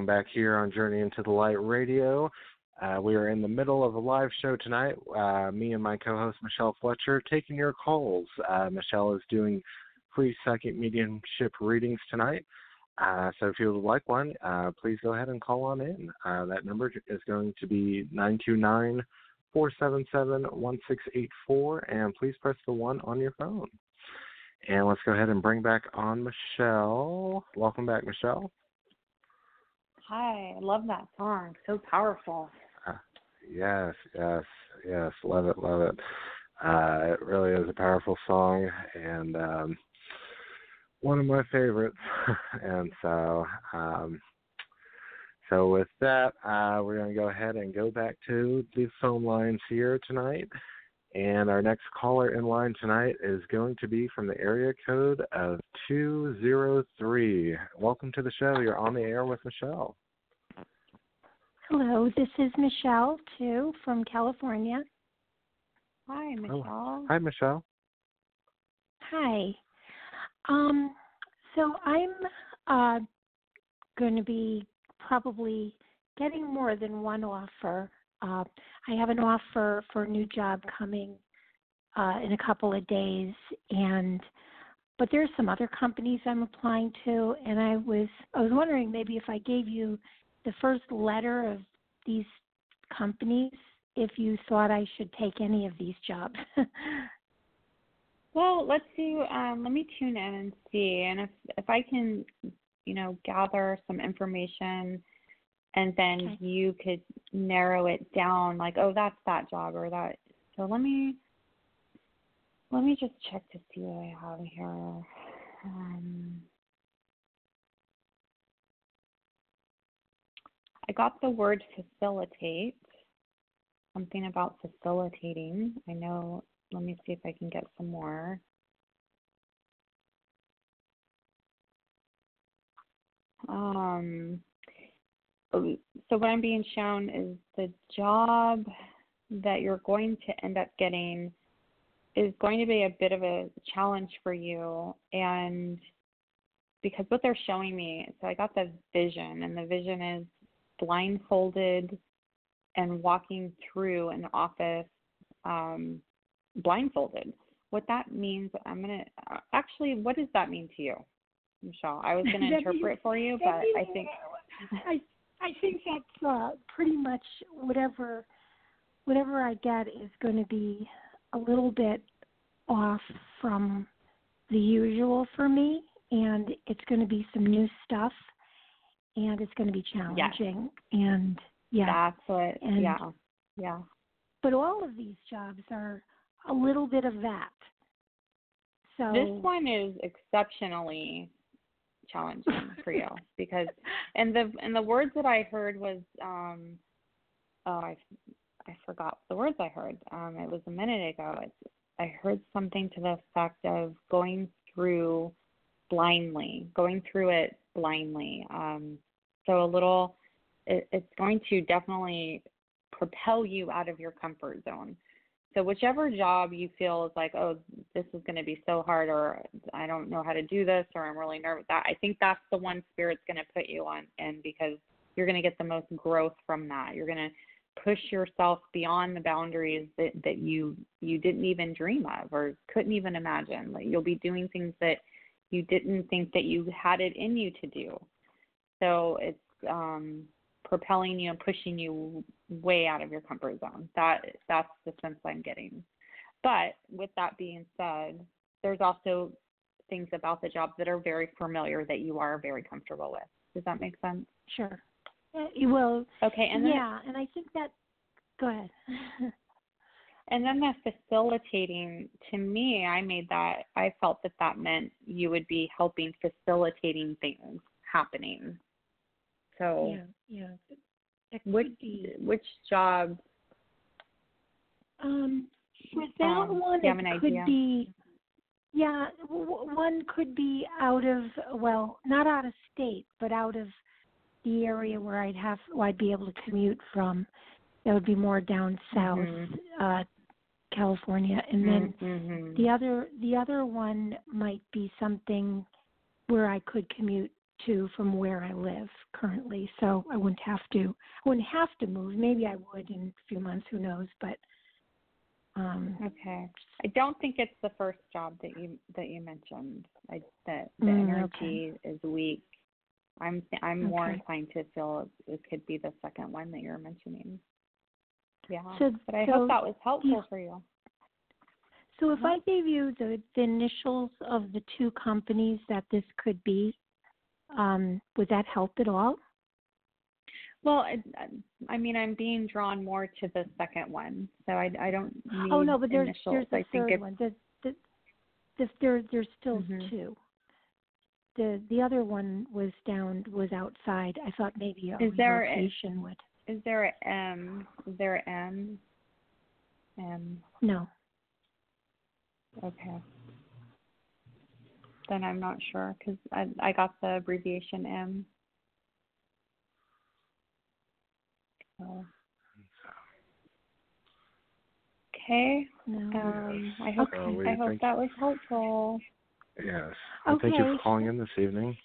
welcome back here on Journey into the Light Radio. Uh, we are in the middle of a live show tonight. Uh, me and my co-host Michele Fletcher taking your calls. Uh, Michele is doing free psychic mediumship readings tonight. Uh, so if you would like one, uh, please go ahead and call on in. Uh, that number is going to be nine two nine four seven seven one six eight four, and please press the one on your phone. And let's go ahead and bring back on Michele. Welcome back, Michele. Hi, I love that song. So powerful. Yes, yes, yes. Love it, love it. Uh, it really is a powerful song and um, one of my favorites. and so, um, so with that, uh, we're going to go ahead and go back to the phone lines here tonight. And our next caller in line tonight is going to be from the area code of 203. Welcome to the show. You're on the air with Michele. Hello, this is Michelle too from California. Hi, Michelle. Hi, Michelle. Hi. Um, so I'm uh, going to be probably getting more than one offer. Uh, I have an offer for a new job coming uh, in a couple of days, and but there's some other companies I'm applying to, and I was I was wondering maybe if I gave you the first letter of these companies, if you thought I should take any of these jobs. Well, let's see. Um, let me tune in and see, and if if I can, you know, gather some information, and then Okay. you could narrow it down, like, oh, that's that job or that. So let me let me just check to see what I have here. Um, I got the word facilitate. Something about facilitating. I know let me see if I can get some more. Um, so what I'm being shown is the job that you're going to end up getting is going to be a bit of a challenge for you. And because what they're showing me so i got the vision and the vision is blindfolded and walking through an office um, blindfolded. What that means i'm going to actually what does that mean to you michelle? I was going to interpret means- for you but i think I I think that's uh, pretty much whatever whatever I get is going to be a little bit off from the usual for me, and it's going to be some new stuff, and it's going to be challenging, and yeah, that's what and- yeah yeah. But all of these jobs are a little bit of that. So this one is exceptionally challenging for you because and the and the words that I heard was um oh I I forgot the words I heard. Um it was a minute ago. It's I heard something to the effect of going through blindly going through it blindly. Um so a little it, it's going to definitely propel you out of your comfort zone so whichever job you feel is like, oh, this is going to be so hard, or I don't know how to do this, or I'm really nervous. That I think that's the one spirit's going to put you on, and because you're going to get the most growth from that. You're going to push yourself beyond the boundaries that that you you didn't even dream of or couldn't even imagine. Like you'll be doing things that you didn't think that you had it in you to do. So it's um propelling you and pushing you way out of your comfort zone. That that's the sense I'm getting. But with that being said, there's also things about the job that are very familiar that you are very comfortable with. Does that make sense? sure, Uh, you will. Okay, and then yeah, and I think that. Go ahead. and then the facilitating to me, I made that I felt that that meant you would be helping facilitating things happening. So yeah, yeah. Which be. which job Um, for that Um, one, it could idea? be. Yeah, w- one could be out of well, not out of state, but out of the area where I'd have, well, I'd be able to commute from. That would be more down south, Mhm. uh, California, and then Mhm. the other the other one might be something where I could commute to from where I live currently. So I wouldn't have to I wouldn't have to move. Maybe I would in a few months, who knows, but um Okay. I don't think it's the first job that you that you mentioned. I that the Mm, energy is weak. I'm I'm more inclined to feel it, could be the second one that you're mentioning. Yeah. So- but I so hope that was helpful you- for you. so if Uh-huh. I gave you the, the initials of the two companies that this could be, um, would that help at all? Well, I, I mean, I'm being drawn more to the second one, so I, I don't need oh no, but there's initials. there's the I third one. The, the, the, there there's still Mhm. two. The the other one was down was outside. I thought maybe a Is there a- would. is there a M? Is there a M? M. No. Okay. Then I'm not sure because I I got the abbreviation M. So. Okay. No. Um, I hope Uh, I hope that was helpful. Yes. Well, Thank you for calling in this evening.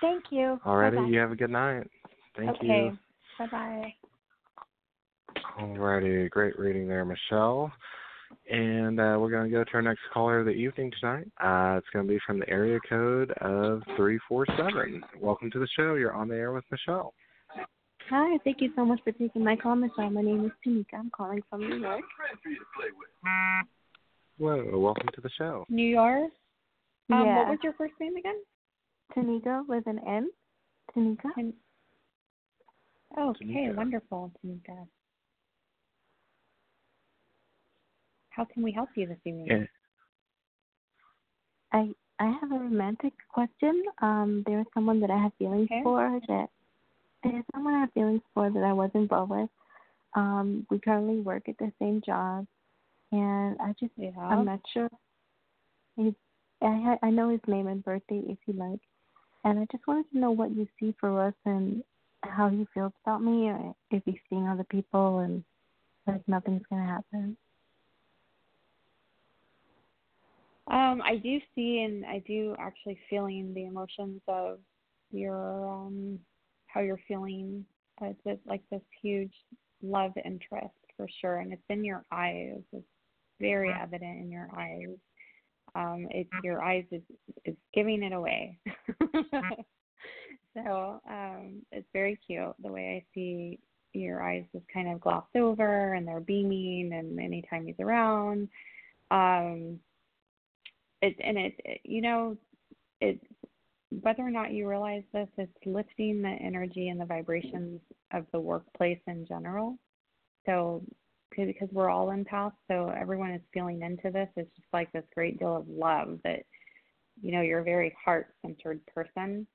Thank you. Alrighty, Bye-bye. you have a good night. Thank okay. you. Okay. Bye bye. Alrighty, great reading there, Michele. And uh, we're going to go to our next caller of the evening tonight. Uh, it's going to be from the area code of 347. Welcome to the show. You're on the air with Michele. Hi, thank you so much for taking my call, Michele. My name is Tanika. I'm calling from New York. Hello, welcome to the show. New York. Um, yeah. What was your first name again? Tanika with an N. Tanika. Tan- Okay, Tanika. wonderful, Tanika. How can we help you this evening? Yeah. I I have a romantic question. Um, there's someone that I have feelings Okay. for that there's someone I have feelings for that I was involved with. Um, we currently work at the same job, and I just Yeah. I'm not sure. He's, I ha- I know his name and birthday if you like, and I just wanted to know what you see for us and how he feels about me, or if he's seeing other people and like nothing's gonna happen. Um, I do see and I do actually feeling the emotions of your um how you're feeling. Uh, It's like this huge love interest for sure, and it's in your eyes. It's very evident in your eyes. Um, it's your eyes is is giving it away. so um, it's very cute the way I see your eyes just kind of glossed over and they're beaming, and anytime he's around. Um, it and it, it you know it whether or not you realize this it's lifting the energy and the vibrations of the workplace in general so because we're all in empaths so everyone is feeling into this it's just like this great deal of love that you know you're a very heart centered person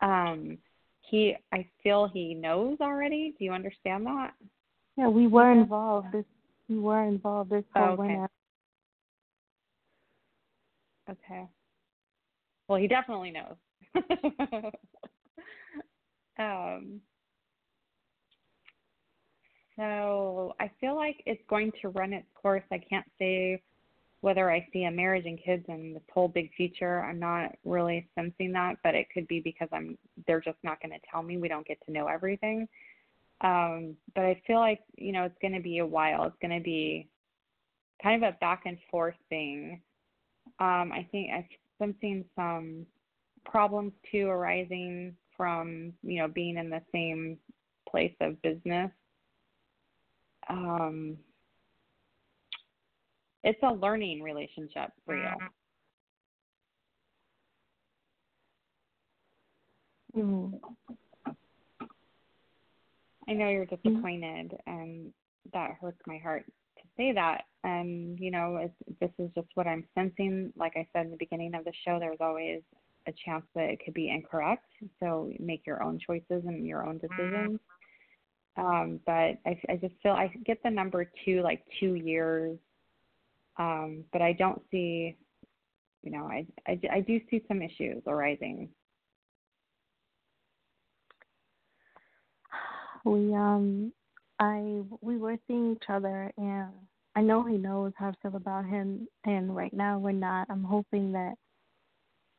um he i feel he knows already do you understand that Yeah, we were involved. This we were involved. This Oh, whole okay. winter. Okay. Well, he definitely knows. um, so I feel like it's going to run its course. I can't say whether I see a marriage and kids and this whole big future. I'm not really sensing that, but it could be because I'm they're just not going to tell me. We don't get to know everything. Um, but I feel like you know it's going to be a while. It's going to be kind of a back and forth thing um, I think I'm sensing some problems too arising from you know being in the same place of business. Um, it's a learning relationship for you. Mm. I know you're disappointed, and that hurts my heart to say that. And you know, it's, this is just what I'm sensing. Like I said in the beginning of the show, there's always a chance that it could be incorrect. So make your own choices and your own decisions. Um, but I, I just feel I get the number two, like two years. Um, but I don't see, you know, I, I, I do see some issues arising. We um, I we were seeing each other, and I know he knows how I feel about him. And right now we're not. I'm hoping that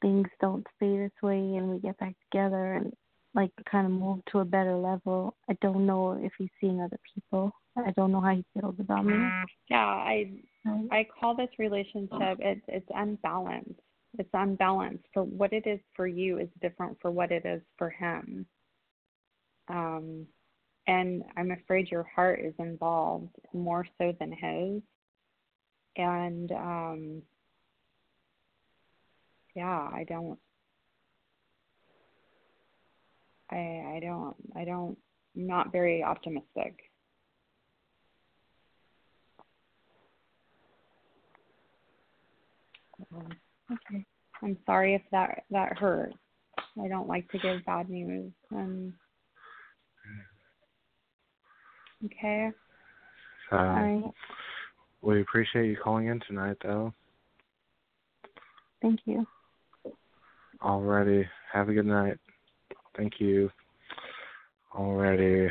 things don't stay this way, and we get back together and like kind of move to a better level. I don't know if he's seeing other people. I don't know how he feels about me. Yeah, I I call this relationship it's it's unbalanced. It's unbalanced. For what it is for you is different for what it is for him. Um and I'm afraid your heart is involved more so than his. And um yeah, I don't I I don't I don't I'm not very optimistic. Um, okay. I'm sorry if that that hurt. I don't like to give bad news. Um, okay. So, All right. we appreciate you calling in tonight, though. Thank you. Alrighty. Have a good night. Thank you. Alrighty.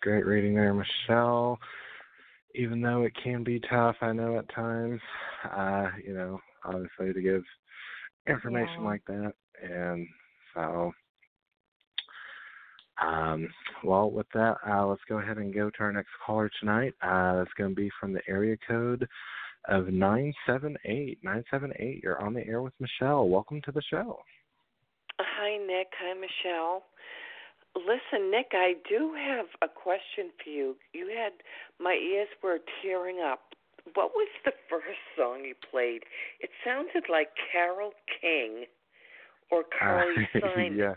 Great reading there, Michele. Even though it can be tough, I know at times, uh, you know, obviously to give information Yeah. like that. And so, um, well, with that, uh, let's go ahead and go to our next caller tonight. Uh, it's going to be from the area code of 978. 978, you're on the air with Michele. Welcome to the show. Hi, Nick. Hi, Michele. Listen, Nick, I do have a question for you. You had my ears were tearing up. What was the first song you played? It sounded like Carole King or Carly Uh, Simon. yeah.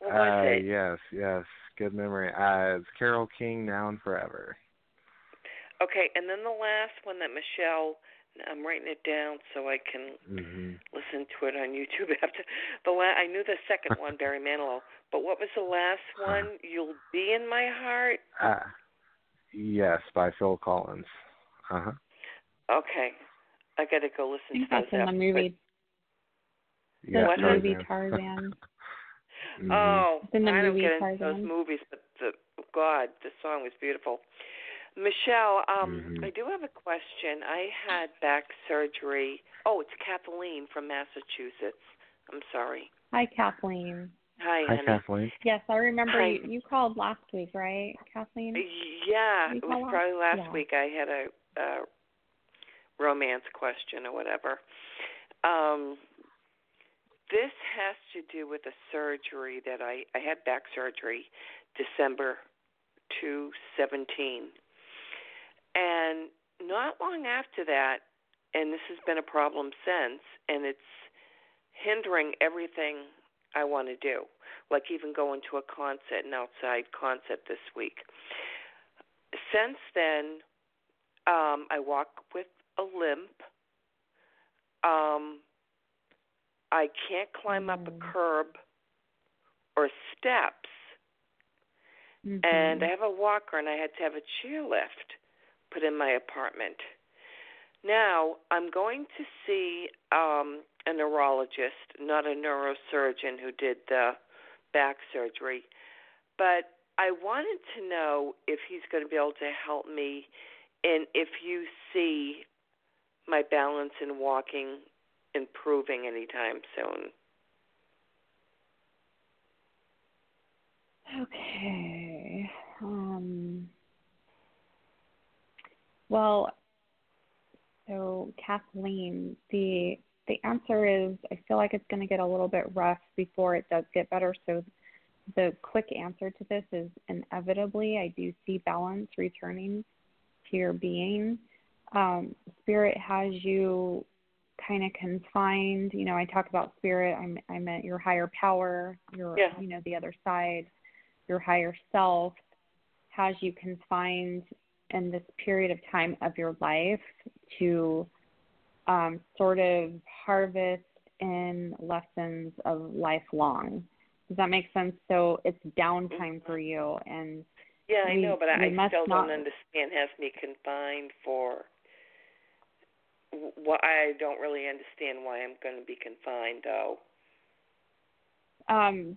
What was uh, it? Yes, yes. Good memory. Uh, it's Carole King, Now and Forever. Okay, and then the last one that Michele, I'm writing it down so I can hmm listen to it on YouTube after the la- I knew the second one, Barry Manilow, but what was the last one? You'll be in my heart. Uh, yes, by Phil Collins. Uh huh. Okay, I got to go listen I listen think to that's those in the after- movie. Yeah, What? The movie Tarzan. Tarzan. Mhm. Oh, It's the I don't get into those movies, but the God, the song was beautiful. Michele, um, Mhm. I do have a question. I had back surgery. Oh, it's Kathleen from Massachusetts. I'm sorry. Hi, Kathleen. Hi, Hi, honey. Kathleen. Yes, I remember Hi. you, you called last week, right, Kathleen? Yeah, it was call on- probably last yeah. week. I had a, a romance question or whatever. Um, this has to do with a surgery that I I had back surgery December two seventeen, and not long after that, and this has been a problem since, and it's hindering everything I want to do, like even going to a concert, an outside concert this week. Since then, um, I walk with a limp. Um, I can't climb up a curb or steps, Mm-hmm. and I have a walker, and I had to have a chairlift put in my apartment. Now I'm going to see um, a neurologist, not a neurosurgeon who did the back surgery, but I wanted to know if he's going to be able to help me, and if you see my balance in walking improving anytime soon. Okay. Um, well, so Kathleen, the the answer is I feel like it's going to get a little bit rough before it does get better. So the quick answer to this is inevitably I do see balance returning to your being. Um, spirit has you kind of confined. You know, I talk about spirit. I'm I meant your higher power, your Yeah. you know the other side, your higher self has you confined in this period of time of your life to um, sort of harvest in lessons of lifelong. Does that make sense? So it's downtime for you, and Yeah, I know, but I, I still not- don't understand. Has me confined for. What I don't really understand why I'm going to be confined, though. um,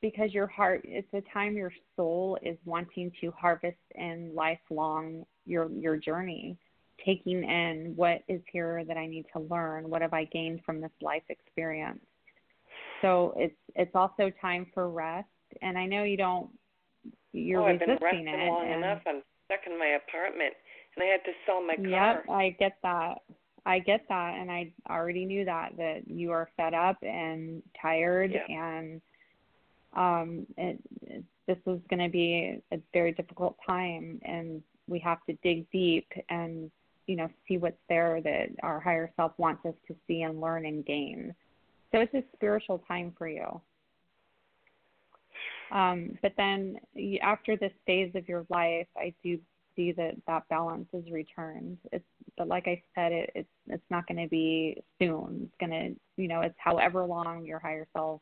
because your heart, it's a time your soul is wanting to harvest in lifelong your your journey, taking in what is here that I need to learn. What have I gained from this life experience? So it's it's also time for rest. And I know you don't. You're oh, I've been resting it. long and, enough. I'm stuck in my apartment, and I had to sell my car. Yep, I get that. I get that, and I already knew that that you are fed up and tired, Yeah. and um, it, it, this is going to be a very difficult time, and we have to dig deep and you know see what's there that our higher self wants us to see and learn and gain. So it's a spiritual time for you. Um, but then after this phase of your life, I do see that that balance is returned. It's but like I said, it, it's it's not going to be soon. It's going to you know it's however long your higher self,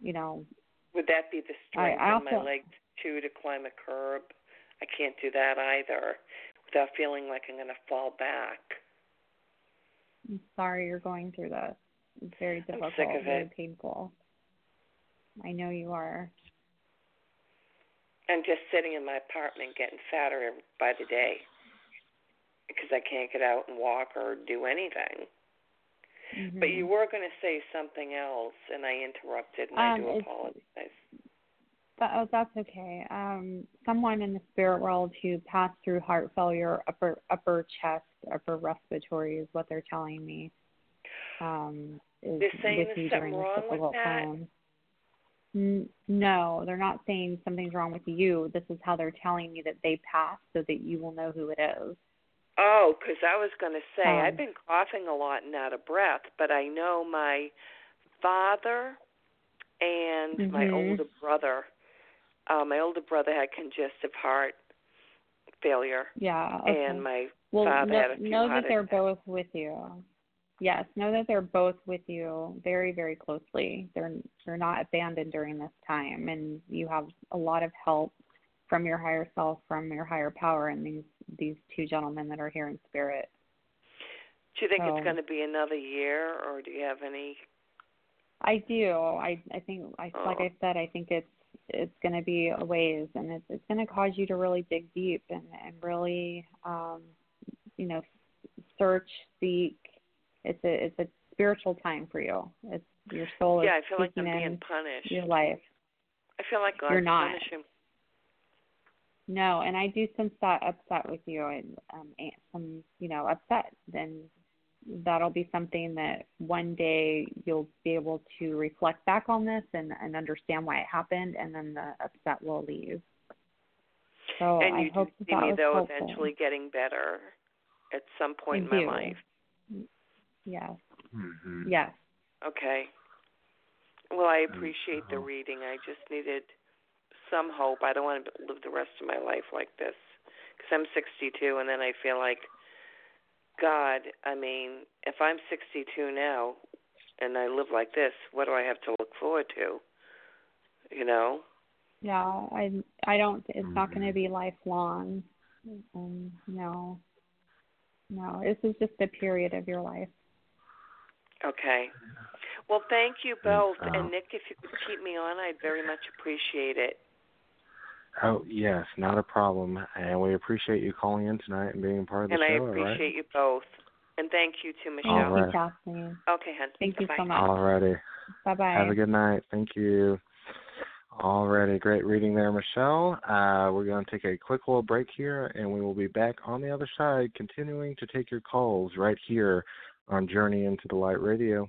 you know. Would that be the I- strength I my also- legs too to climb a curb? I can't do that either without feeling like I'm going to fall back. I'm sorry you're going through this. It's very I'm difficult, sick of very it. painful. I know you are. I'm just sitting in my apartment getting fatter by the day because I can't get out and walk or do anything. But Mhm. you were going to say something else, and I interrupted, and I Um, do apologize. That, oh, that's okay. Um, someone in the spirit world who passed through heart failure, upper upper chest, upper respiratory is what they're telling me. Um, is They're saying there's something wrong with that? time. N- no, they're not saying something's wrong with you. This is how they're telling me that they passed, so that you will know who it is. Oh, because I was going to say Um, I've been coughing a lot and out of breath, but I know my father and my Mhm. older brother. Uh, my older brother had congestive heart failure, Yeah. Okay. and my well, father know, had a few know that they're both with you. Yes, know that they're both with you very, very closely. They're they're not abandoned during this time, and you have a lot of help from your higher self, from your higher power, and these these two gentlemen that are here in spirit. Do you think so- it's going to be another year, or do you have any? I do. I I think I like Oh. I said, I think it's it's going to be a ways, and it's it's going to cause you to really dig deep and and really, um, you know, search, seek. It's a it's a spiritual time for you. It's your soul yeah, is I feel like I'm speaking being in punished. your life. I feel like God's You're not. punishing. No, and I do some that upset with you and um and some you know upset. Then that'll be something that one day you'll be able to reflect back on this and and understand why it happened, and then the upset will leave. So and I you hope do that see that me though helpful. eventually getting better at some point I in do. my life. Yes. hmm Yes. Okay. Well, I appreciate the reading. I just needed some hope. I don't want to live the rest of my life like this because I'm 62, and then I feel like, God, I mean, if I'm 62 now and I live like this, what do I have to look forward to? You know? Yeah, I I don't. It's not going to be lifelong. Um, no, no. This is just a period of your life. Okay. Well, thank you both. so. And Nick, if you could keep me on, I'd very much appreciate it. Oh yes, not a problem. And we appreciate you calling in tonight and being a part of the and I show. all right? appreciate you both. And thank you to Thank Michele. All you, right. Okay, hon. Thank you Bye-bye. so much. Alrighty. Bye bye. Have a good night. Thank you. Alrighty, great reading there, Michele. Uh, we're going to take a quick little break here, and we will be back on the other side, continuing to take your calls right here on Journey into the Light Radio.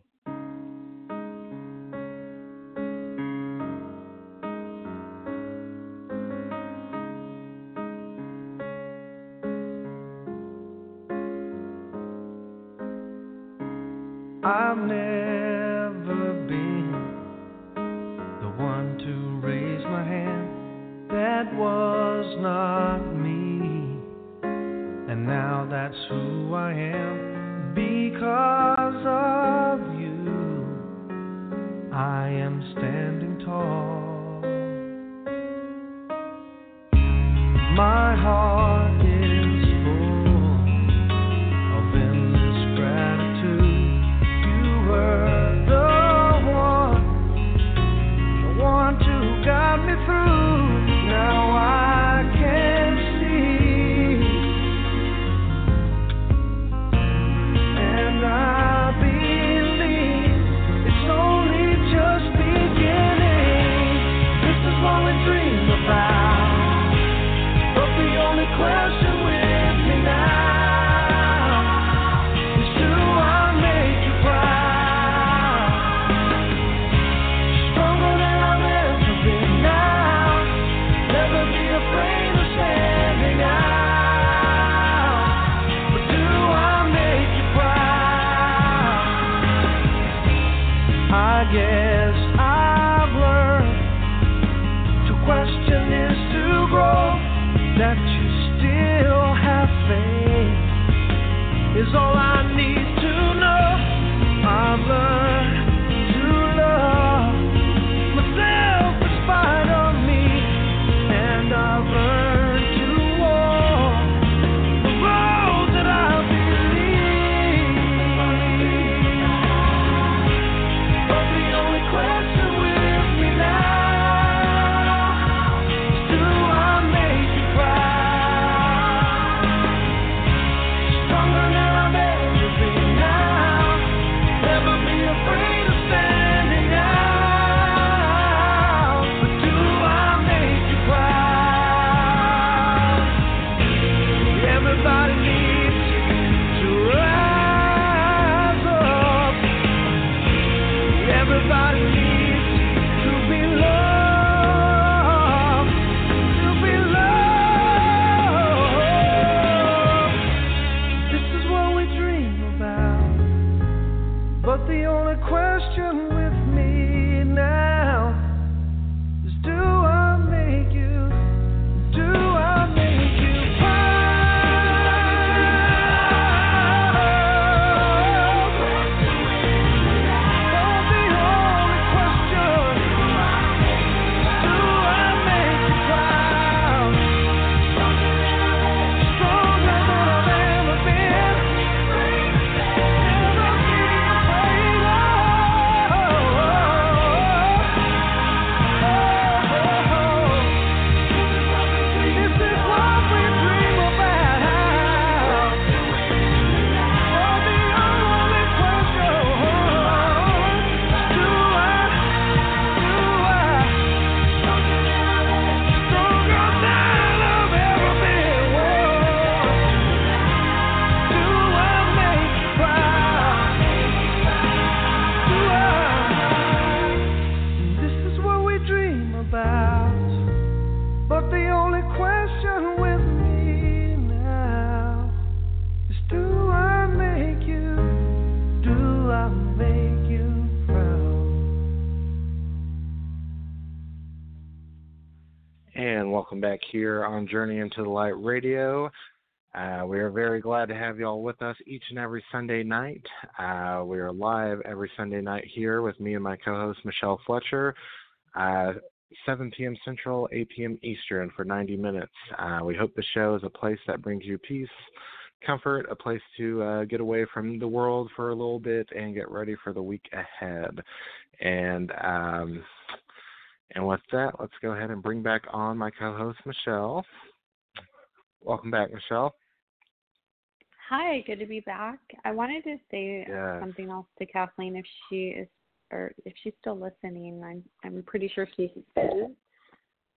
dream about. But the only question. Back here on Journey into the Light Radio. Uh, we are very glad to have you all with us each and every Sunday night. Uh, we are live every Sunday night here with me and my co host, Michele Fletcher, uh, 7 p.m. Central, 8 p.m. Eastern for 90 minutes. Uh, we hope the show is a place that brings you peace, comfort, a place to uh, get away from the world for a little bit and get ready for the week ahead. And um, and with that, let's go ahead and bring back on my co-host Michele. Welcome back, Michele. Hi, good to be back. I wanted to say Yes. something else to Kathleen if she is or if she's still listening. I'm I'm pretty sure she is.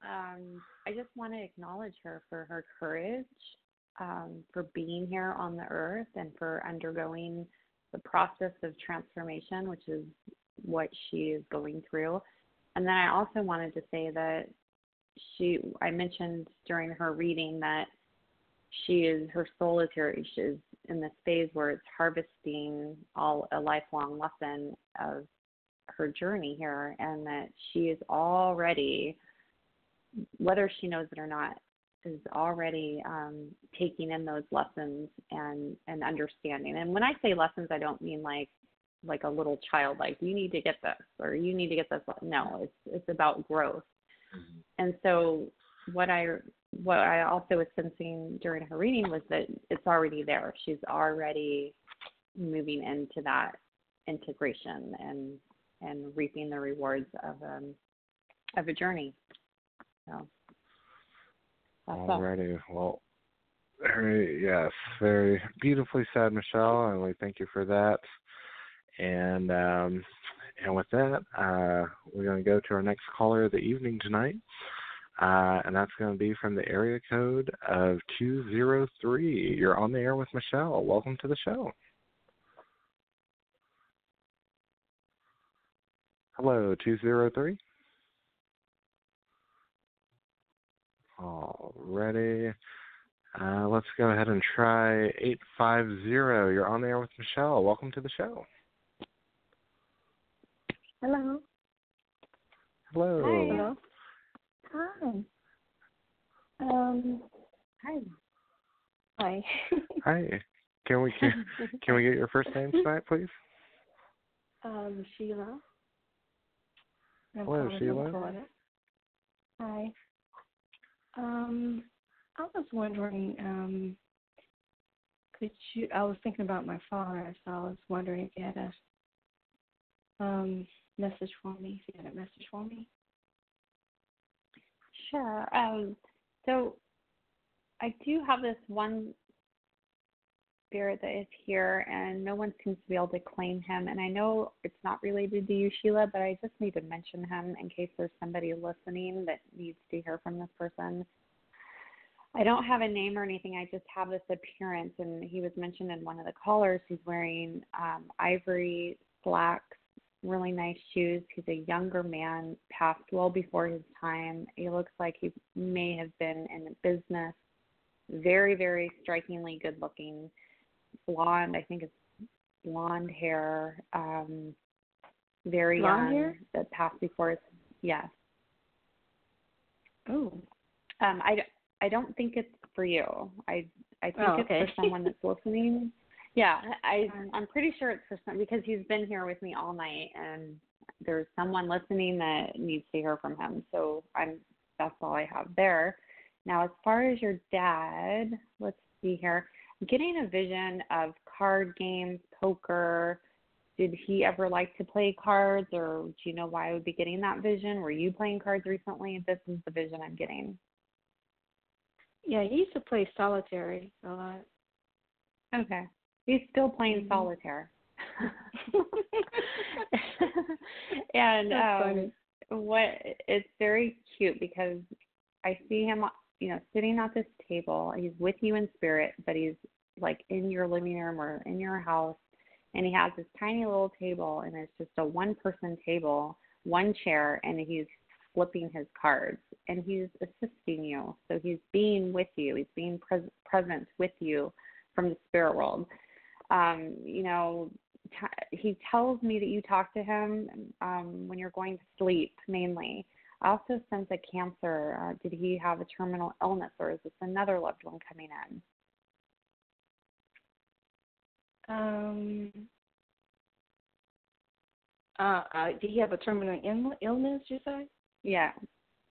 Um, I just want to acknowledge her for her courage, um, for being here on the earth and for undergoing the process of transformation, which is what she is going through. And then I also wanted to say that she I mentioned during her reading that she is her soul is here she is in this phase where it's harvesting all a lifelong lesson of her journey here and that she is already whether she knows it or not is already um, taking in those lessons and and understanding. And when i say lessons i don't mean like like a little child like you need to get this or you need to get this no it's it's about growth and so what I what I also was sensing during her reading was that it's already there. She's already moving into that integration and and reaping the rewards of um of a journey. So all. Alrighty. Well, very yes, very beautifully said, Michele, and we thank you for that. And um, and with that, uh, we're going to go to our next caller of the evening tonight, uh, and that's going to be from the area code of two zero three. You're on the air with Michele. Welcome to the show. Hello, two zero three. Alrighty. Uh, let's go ahead and try 850. You're on the air with Michele. Welcome to the show. Hello. Hello. Hello. Hi. Um. Hi. Hi. Hi. Can we can, can we get your first name tonight, please? um, Sheila. I'm Hello, Sheila. Hi. Um, I was wondering, um, could you? I was thinking about my father, so I was wondering if you had a um message for me. If you had a message for me. Sure. Um, so I do have this one spirit that is here, and no one seems to be able to claim him. And I know it's not related to you, Sheila, but I just need to mention him in case there's somebody listening that needs to hear from this person. I don't have a name or anything. I just have this appearance, and he was mentioned in one of the callers. He's wearing um, ivory slacks, really nice shoes. He's a younger man, passed well before his time. He looks like he may have been in business. Very, very strikingly good looking. Blonde, I think it's blonde hair. Um, very Blonde young. hair? That passed before his yes. Oh. Um, I, I don't think it's for you. I I think Oh, it's okay. for someone that's listening. Yeah, I um, I'm pretty sure it's for some because he's been here with me all night and there's someone listening that needs to hear from him. So I'm that's all I have there. Now as far as your dad, let's see here. I'm getting a vision of card games, poker. Did he ever like to play cards or do you know why I would be getting that vision? Were you playing cards recently? This is the vision I'm getting. Yeah, he used to play solitary a lot. Okay. He's still playing Mhm. solitaire. and um what it's very cute because I see him you know sitting at this table. He's with you in spirit, but he's like in your living room or in your house and he has this tiny little table and it's just a one person table, one chair and he's flipping his cards and he's assisting you. So he's being with you. He's being pres- present with you from the spirit world. Um, you know, t- he tells me that you talk to him um, when you're going to sleep mainly. I also sense a cancer. Uh, did he have a terminal illness, or is this another loved one coming in? Um. Uh, uh, did he have a terminal Ill- illness? You say? Yeah,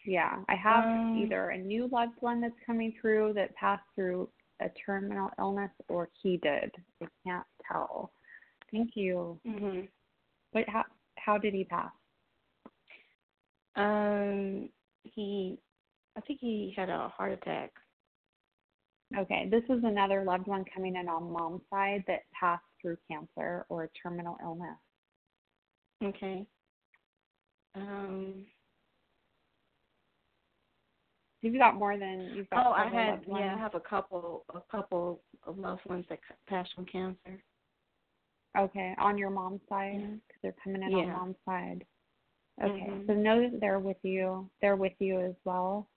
yeah. I have Um, either a new loved one that's coming through that passed through a terminal illness, or he did. I can't tell. Thank you. Mhm. But how how did he pass? Um. He, I think he had a heart attack. Okay, this is another loved one coming in on mom's side that passed through cancer or a terminal illness. Okay. Um. You've got more than you've got. Oh, I had yeah, I have a couple a couple of loved ones that passed from cancer. Okay, on your mom's side, Yeah. because they're coming in on mom's side. Okay, Mhm. so know that they're with you. They're with you as well.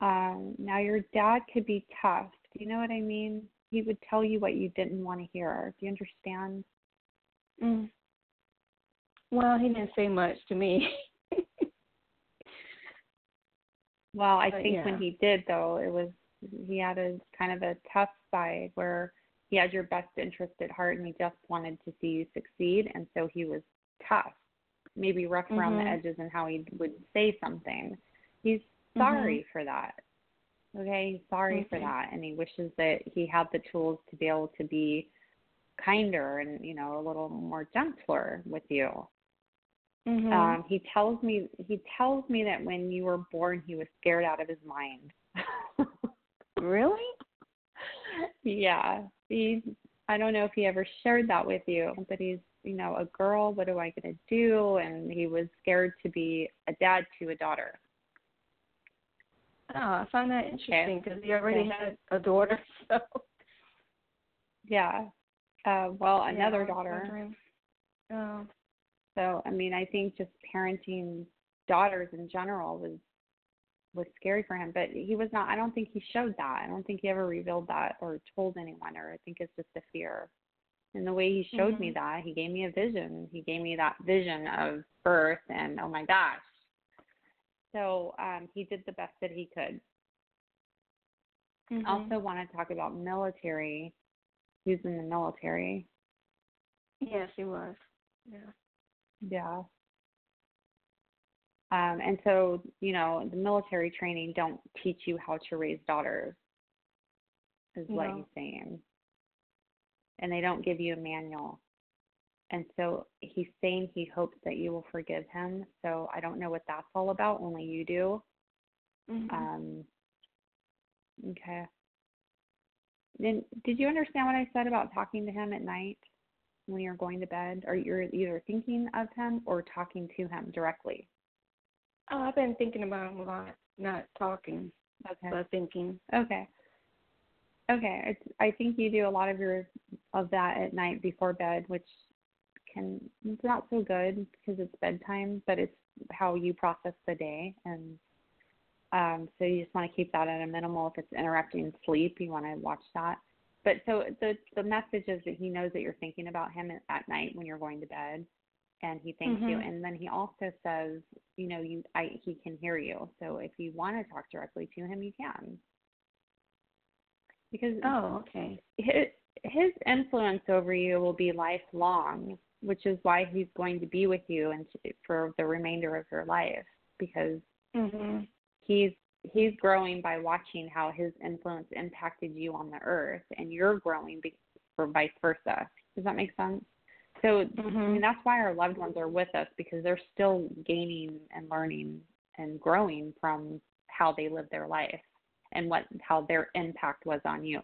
Um, now your dad could be tough. Do you know what I mean? He would tell you what you didn't want to hear. Do you understand? Mm. Well, he didn't say much to me. Well, I But think yeah. when he did though, it was he had a kind of a tough side where he had your best interest at heart and he just wanted to see you succeed and so he was tough. Maybe rough around the Mhm. edges and how he would say something. He's Mm-hmm. sorry for that. Okay, he's sorry for that and he wishes that he had the tools to be able to be kinder and, you know, a little more gentler with you. Mhm. Um, he tells me he tells me that when you were born, he was scared out of his mind. really? yeah, he. I don't know if he ever shared that with you, but he's you know a girl. What am I going to do? And he was scared to be a dad to a daughter. Oh, I find that interesting because he already Okay. had a daughter. So Yeah. Uh, well, another was daughter. Oh. So I mean, I think just parenting daughters in general was was scary for him. But he was not. I don't think he showed that. I don't think he ever revealed that or told anyone. Or I think it's just a fear. And the way he showed me Mhm. that, he gave me a vision. He gave me that vision of birth, and oh my gosh. So um, he did the best that he could. Mhm. Also, want to talk about military. Who's in the military? Yes, he was. Yeah. Yeah. Um, and so, you know, the military training don't teach you how to raise daughters, is what he's saying. And they don't give you a manual. And so he's saying he hopes that you will forgive him. So I don't know what that's all about. Only you do. Mhm. Um, okay. Then, did you understand what I said about talking to him at night when you're going to bed? Or you're either thinking of him or talking to him directly? oh, I've been thinking about him a lot, not talking, Okay. but thinking. Okay. Okay. It's, I think you do a lot of your of that at night before bed, which can it's not so good because it's bedtime, but it's how you process the day, and um, so you just want to keep that at a minimal. If it's interrupting sleep, you want to watch that. But so the the message is that he knows that you're thinking about him at night when you're going to bed, and he thanks you. Mhm. And then he also says, you know, you I he can hear you. So if you want to talk directly to him, you can. Because Oh, okay. his his influence over you will be lifelong, which is why he's going to be with you and for the remainder of your life because Mhm. he's he's growing by watching how his influence impacted you on the earth and you're growing be, for vice versa. Does that make sense? So I Mhm. mean that's why our loved ones are with us because they're still gaining and learning and growing from how they live their life and what how their impact was on you.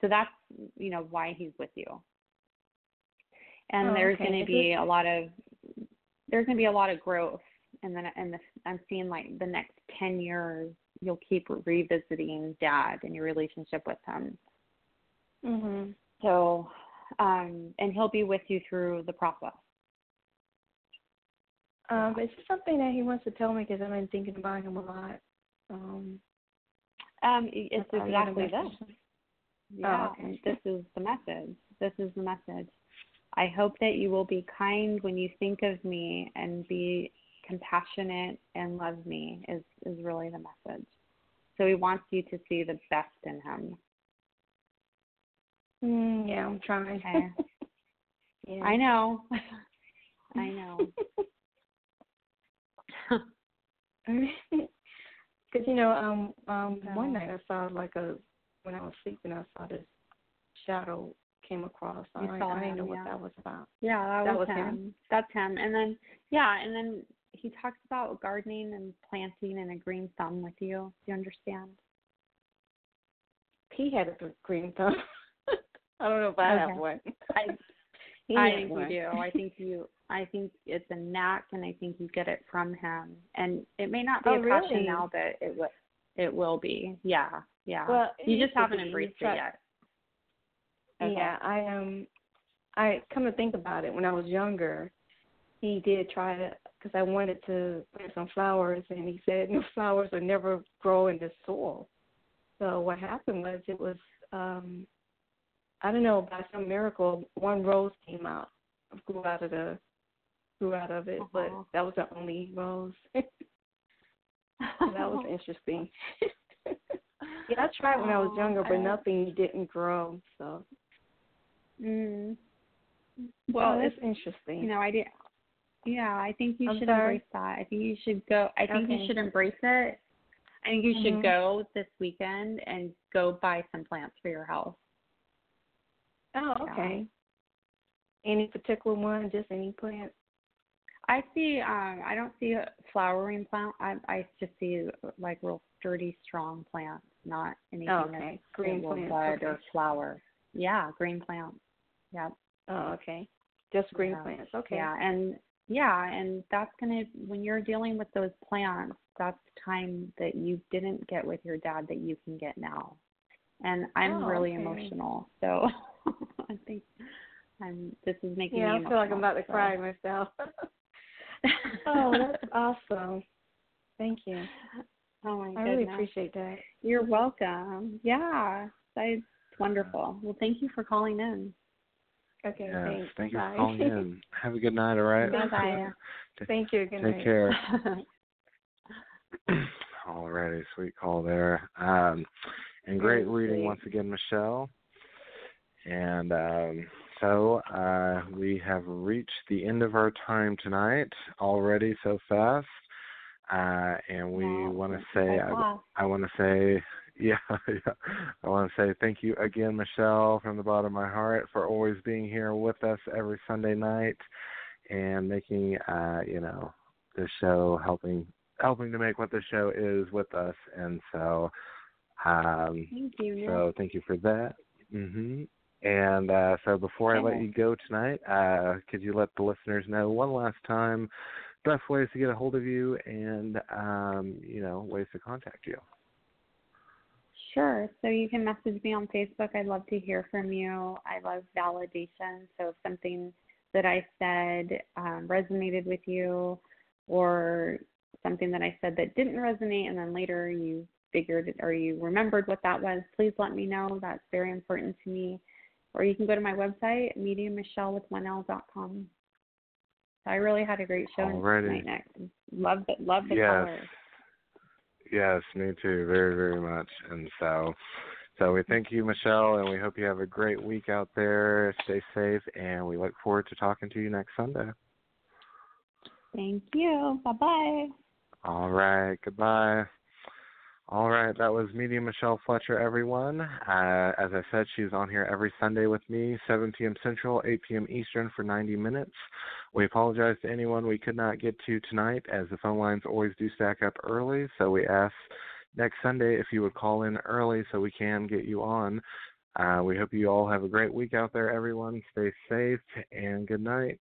So that's you know why he's with you. And Oh, there's okay. going to be a lot of there's going to be a lot of growth and then and the, I'm seeing like the next 10 years you'll keep revisiting dad and your relationship with him. Mhm. So um and he'll be with you through the process. Um, it's just something that he wants to tell me because I've been thinking about him a lot. Um, Um it's that's why I wanna exactly this. Yeah, Oh, okay. this is the message. This is the message. I hope that you will be kind when you think of me and be compassionate and loves me is is really the message. So he wants you to see the best in him. Mm, yeah, I'm trying. Okay. yeah. I know. I know. Because you know, um, um, one night I saw like a when I was sleeping, I saw this shadow came across. You I, saw I didn't him, know what yeah. that was about. Yeah, that, That was, was him. him? That's him. And then yeah, and then he talks about gardening and planting and a green thumb with you. Do you understand? He had a green thumb. I don't know if I have one. I He I think one. you do. I think you I think it's a knack and I think you get it from him. And it may not be Oh, a passion really? now, but it will it will be. Yeah. Yeah. Well, you just haven't embraced it yet. Okay. Yeah, I um, I come to think about it. When I was younger, he did try to because I wanted to plant some flowers, and he said no flowers would never grow in the soil. So what happened was it was um, I don't know by some miracle one rose came out, grew out of the grew out of it, but Uh-huh. that was the only rose. so that was interesting. yeah, I tried when I was younger, but nothing didn't grow. So Mm. Well, oh, it's that's interesting. you know, I did. Yeah, I think you I'm should sorry? embrace that. I think you should go. I think you should embrace it. I think you Mhm. should go this weekend and go buy some plants for your house. Oh, Yeah. okay. Any particular one? Just any plant? I see. Um, I don't see a flowering plant. I I just see like real sturdy, strong plants, not anything Oh, that- okay. that Green plants, bud okay. or flower. Yeah, green plants. Yep. Oh, okay. Just green Yeah. plants. Okay. Yeah, and yeah, and that's gonna when you're dealing with those plants, that's time that you didn't get with your dad that you can get now. And I'm Oh, really okay. emotional, so I think I'm. This is making Yeah, me I feel like I'm about to so. cry myself. oh, that's awesome. Thank you. Oh my I goodness. really appreciate that. You're welcome. Yeah, that's wonderful. Well, thank you for calling in. Okay, Yes, thanks. thank you Bye. for calling in. Have a good night, all right? Bye. Thank you. Good Take night. care. Alrighty, sweet call there. Um, and great reading once again, Michele. And um, so uh, we have reached the end of our time tonight already so fast. Uh, and we Wow, want to say, I. I want to say, yeah, yeah, I want to say thank you again, Michele, from the bottom of my heart for always being here with us every Sunday night and making, uh, you know, the show helping helping to make what the show is with us. And so, um, Thank you. Nick. so thank you for that. Mhm. And uh, so before I let you go tonight, uh, could you let the listeners know one last time best ways to get a hold of you and um, you know ways to contact you? Sure. So you can message me on Facebook. I'd love to hear from you. I love validation. So if something that I said um, resonated with you, or something that I said that didn't resonate, and then later you figured it or you remembered what that was, please let me know. That's very important to me. Or you can go to my website, mediummichele with one L dot com. So I really had a great show Alrighty. tonight, Nick. Love the love the Yes. callers. Yes, me too, very very much. And so, so we thank you, Michele, and we hope you have a great week out there. Stay safe, and we look forward to talking to you next Sunday. Thank you. Bye bye. All right, goodbye. All right, that was Medium Michele Fletcher, everyone. Uh, as I said, she's on here every Sunday with me, 7 p.m. Central, 8 p.m. Eastern for 90 minutes. We apologize to anyone we could not get to tonight, as the phone lines always do stack up early. So we ask next Sunday if you would call in early so we can get you on. Uh, we hope you all have a great week out there, everyone. Stay safe and good night.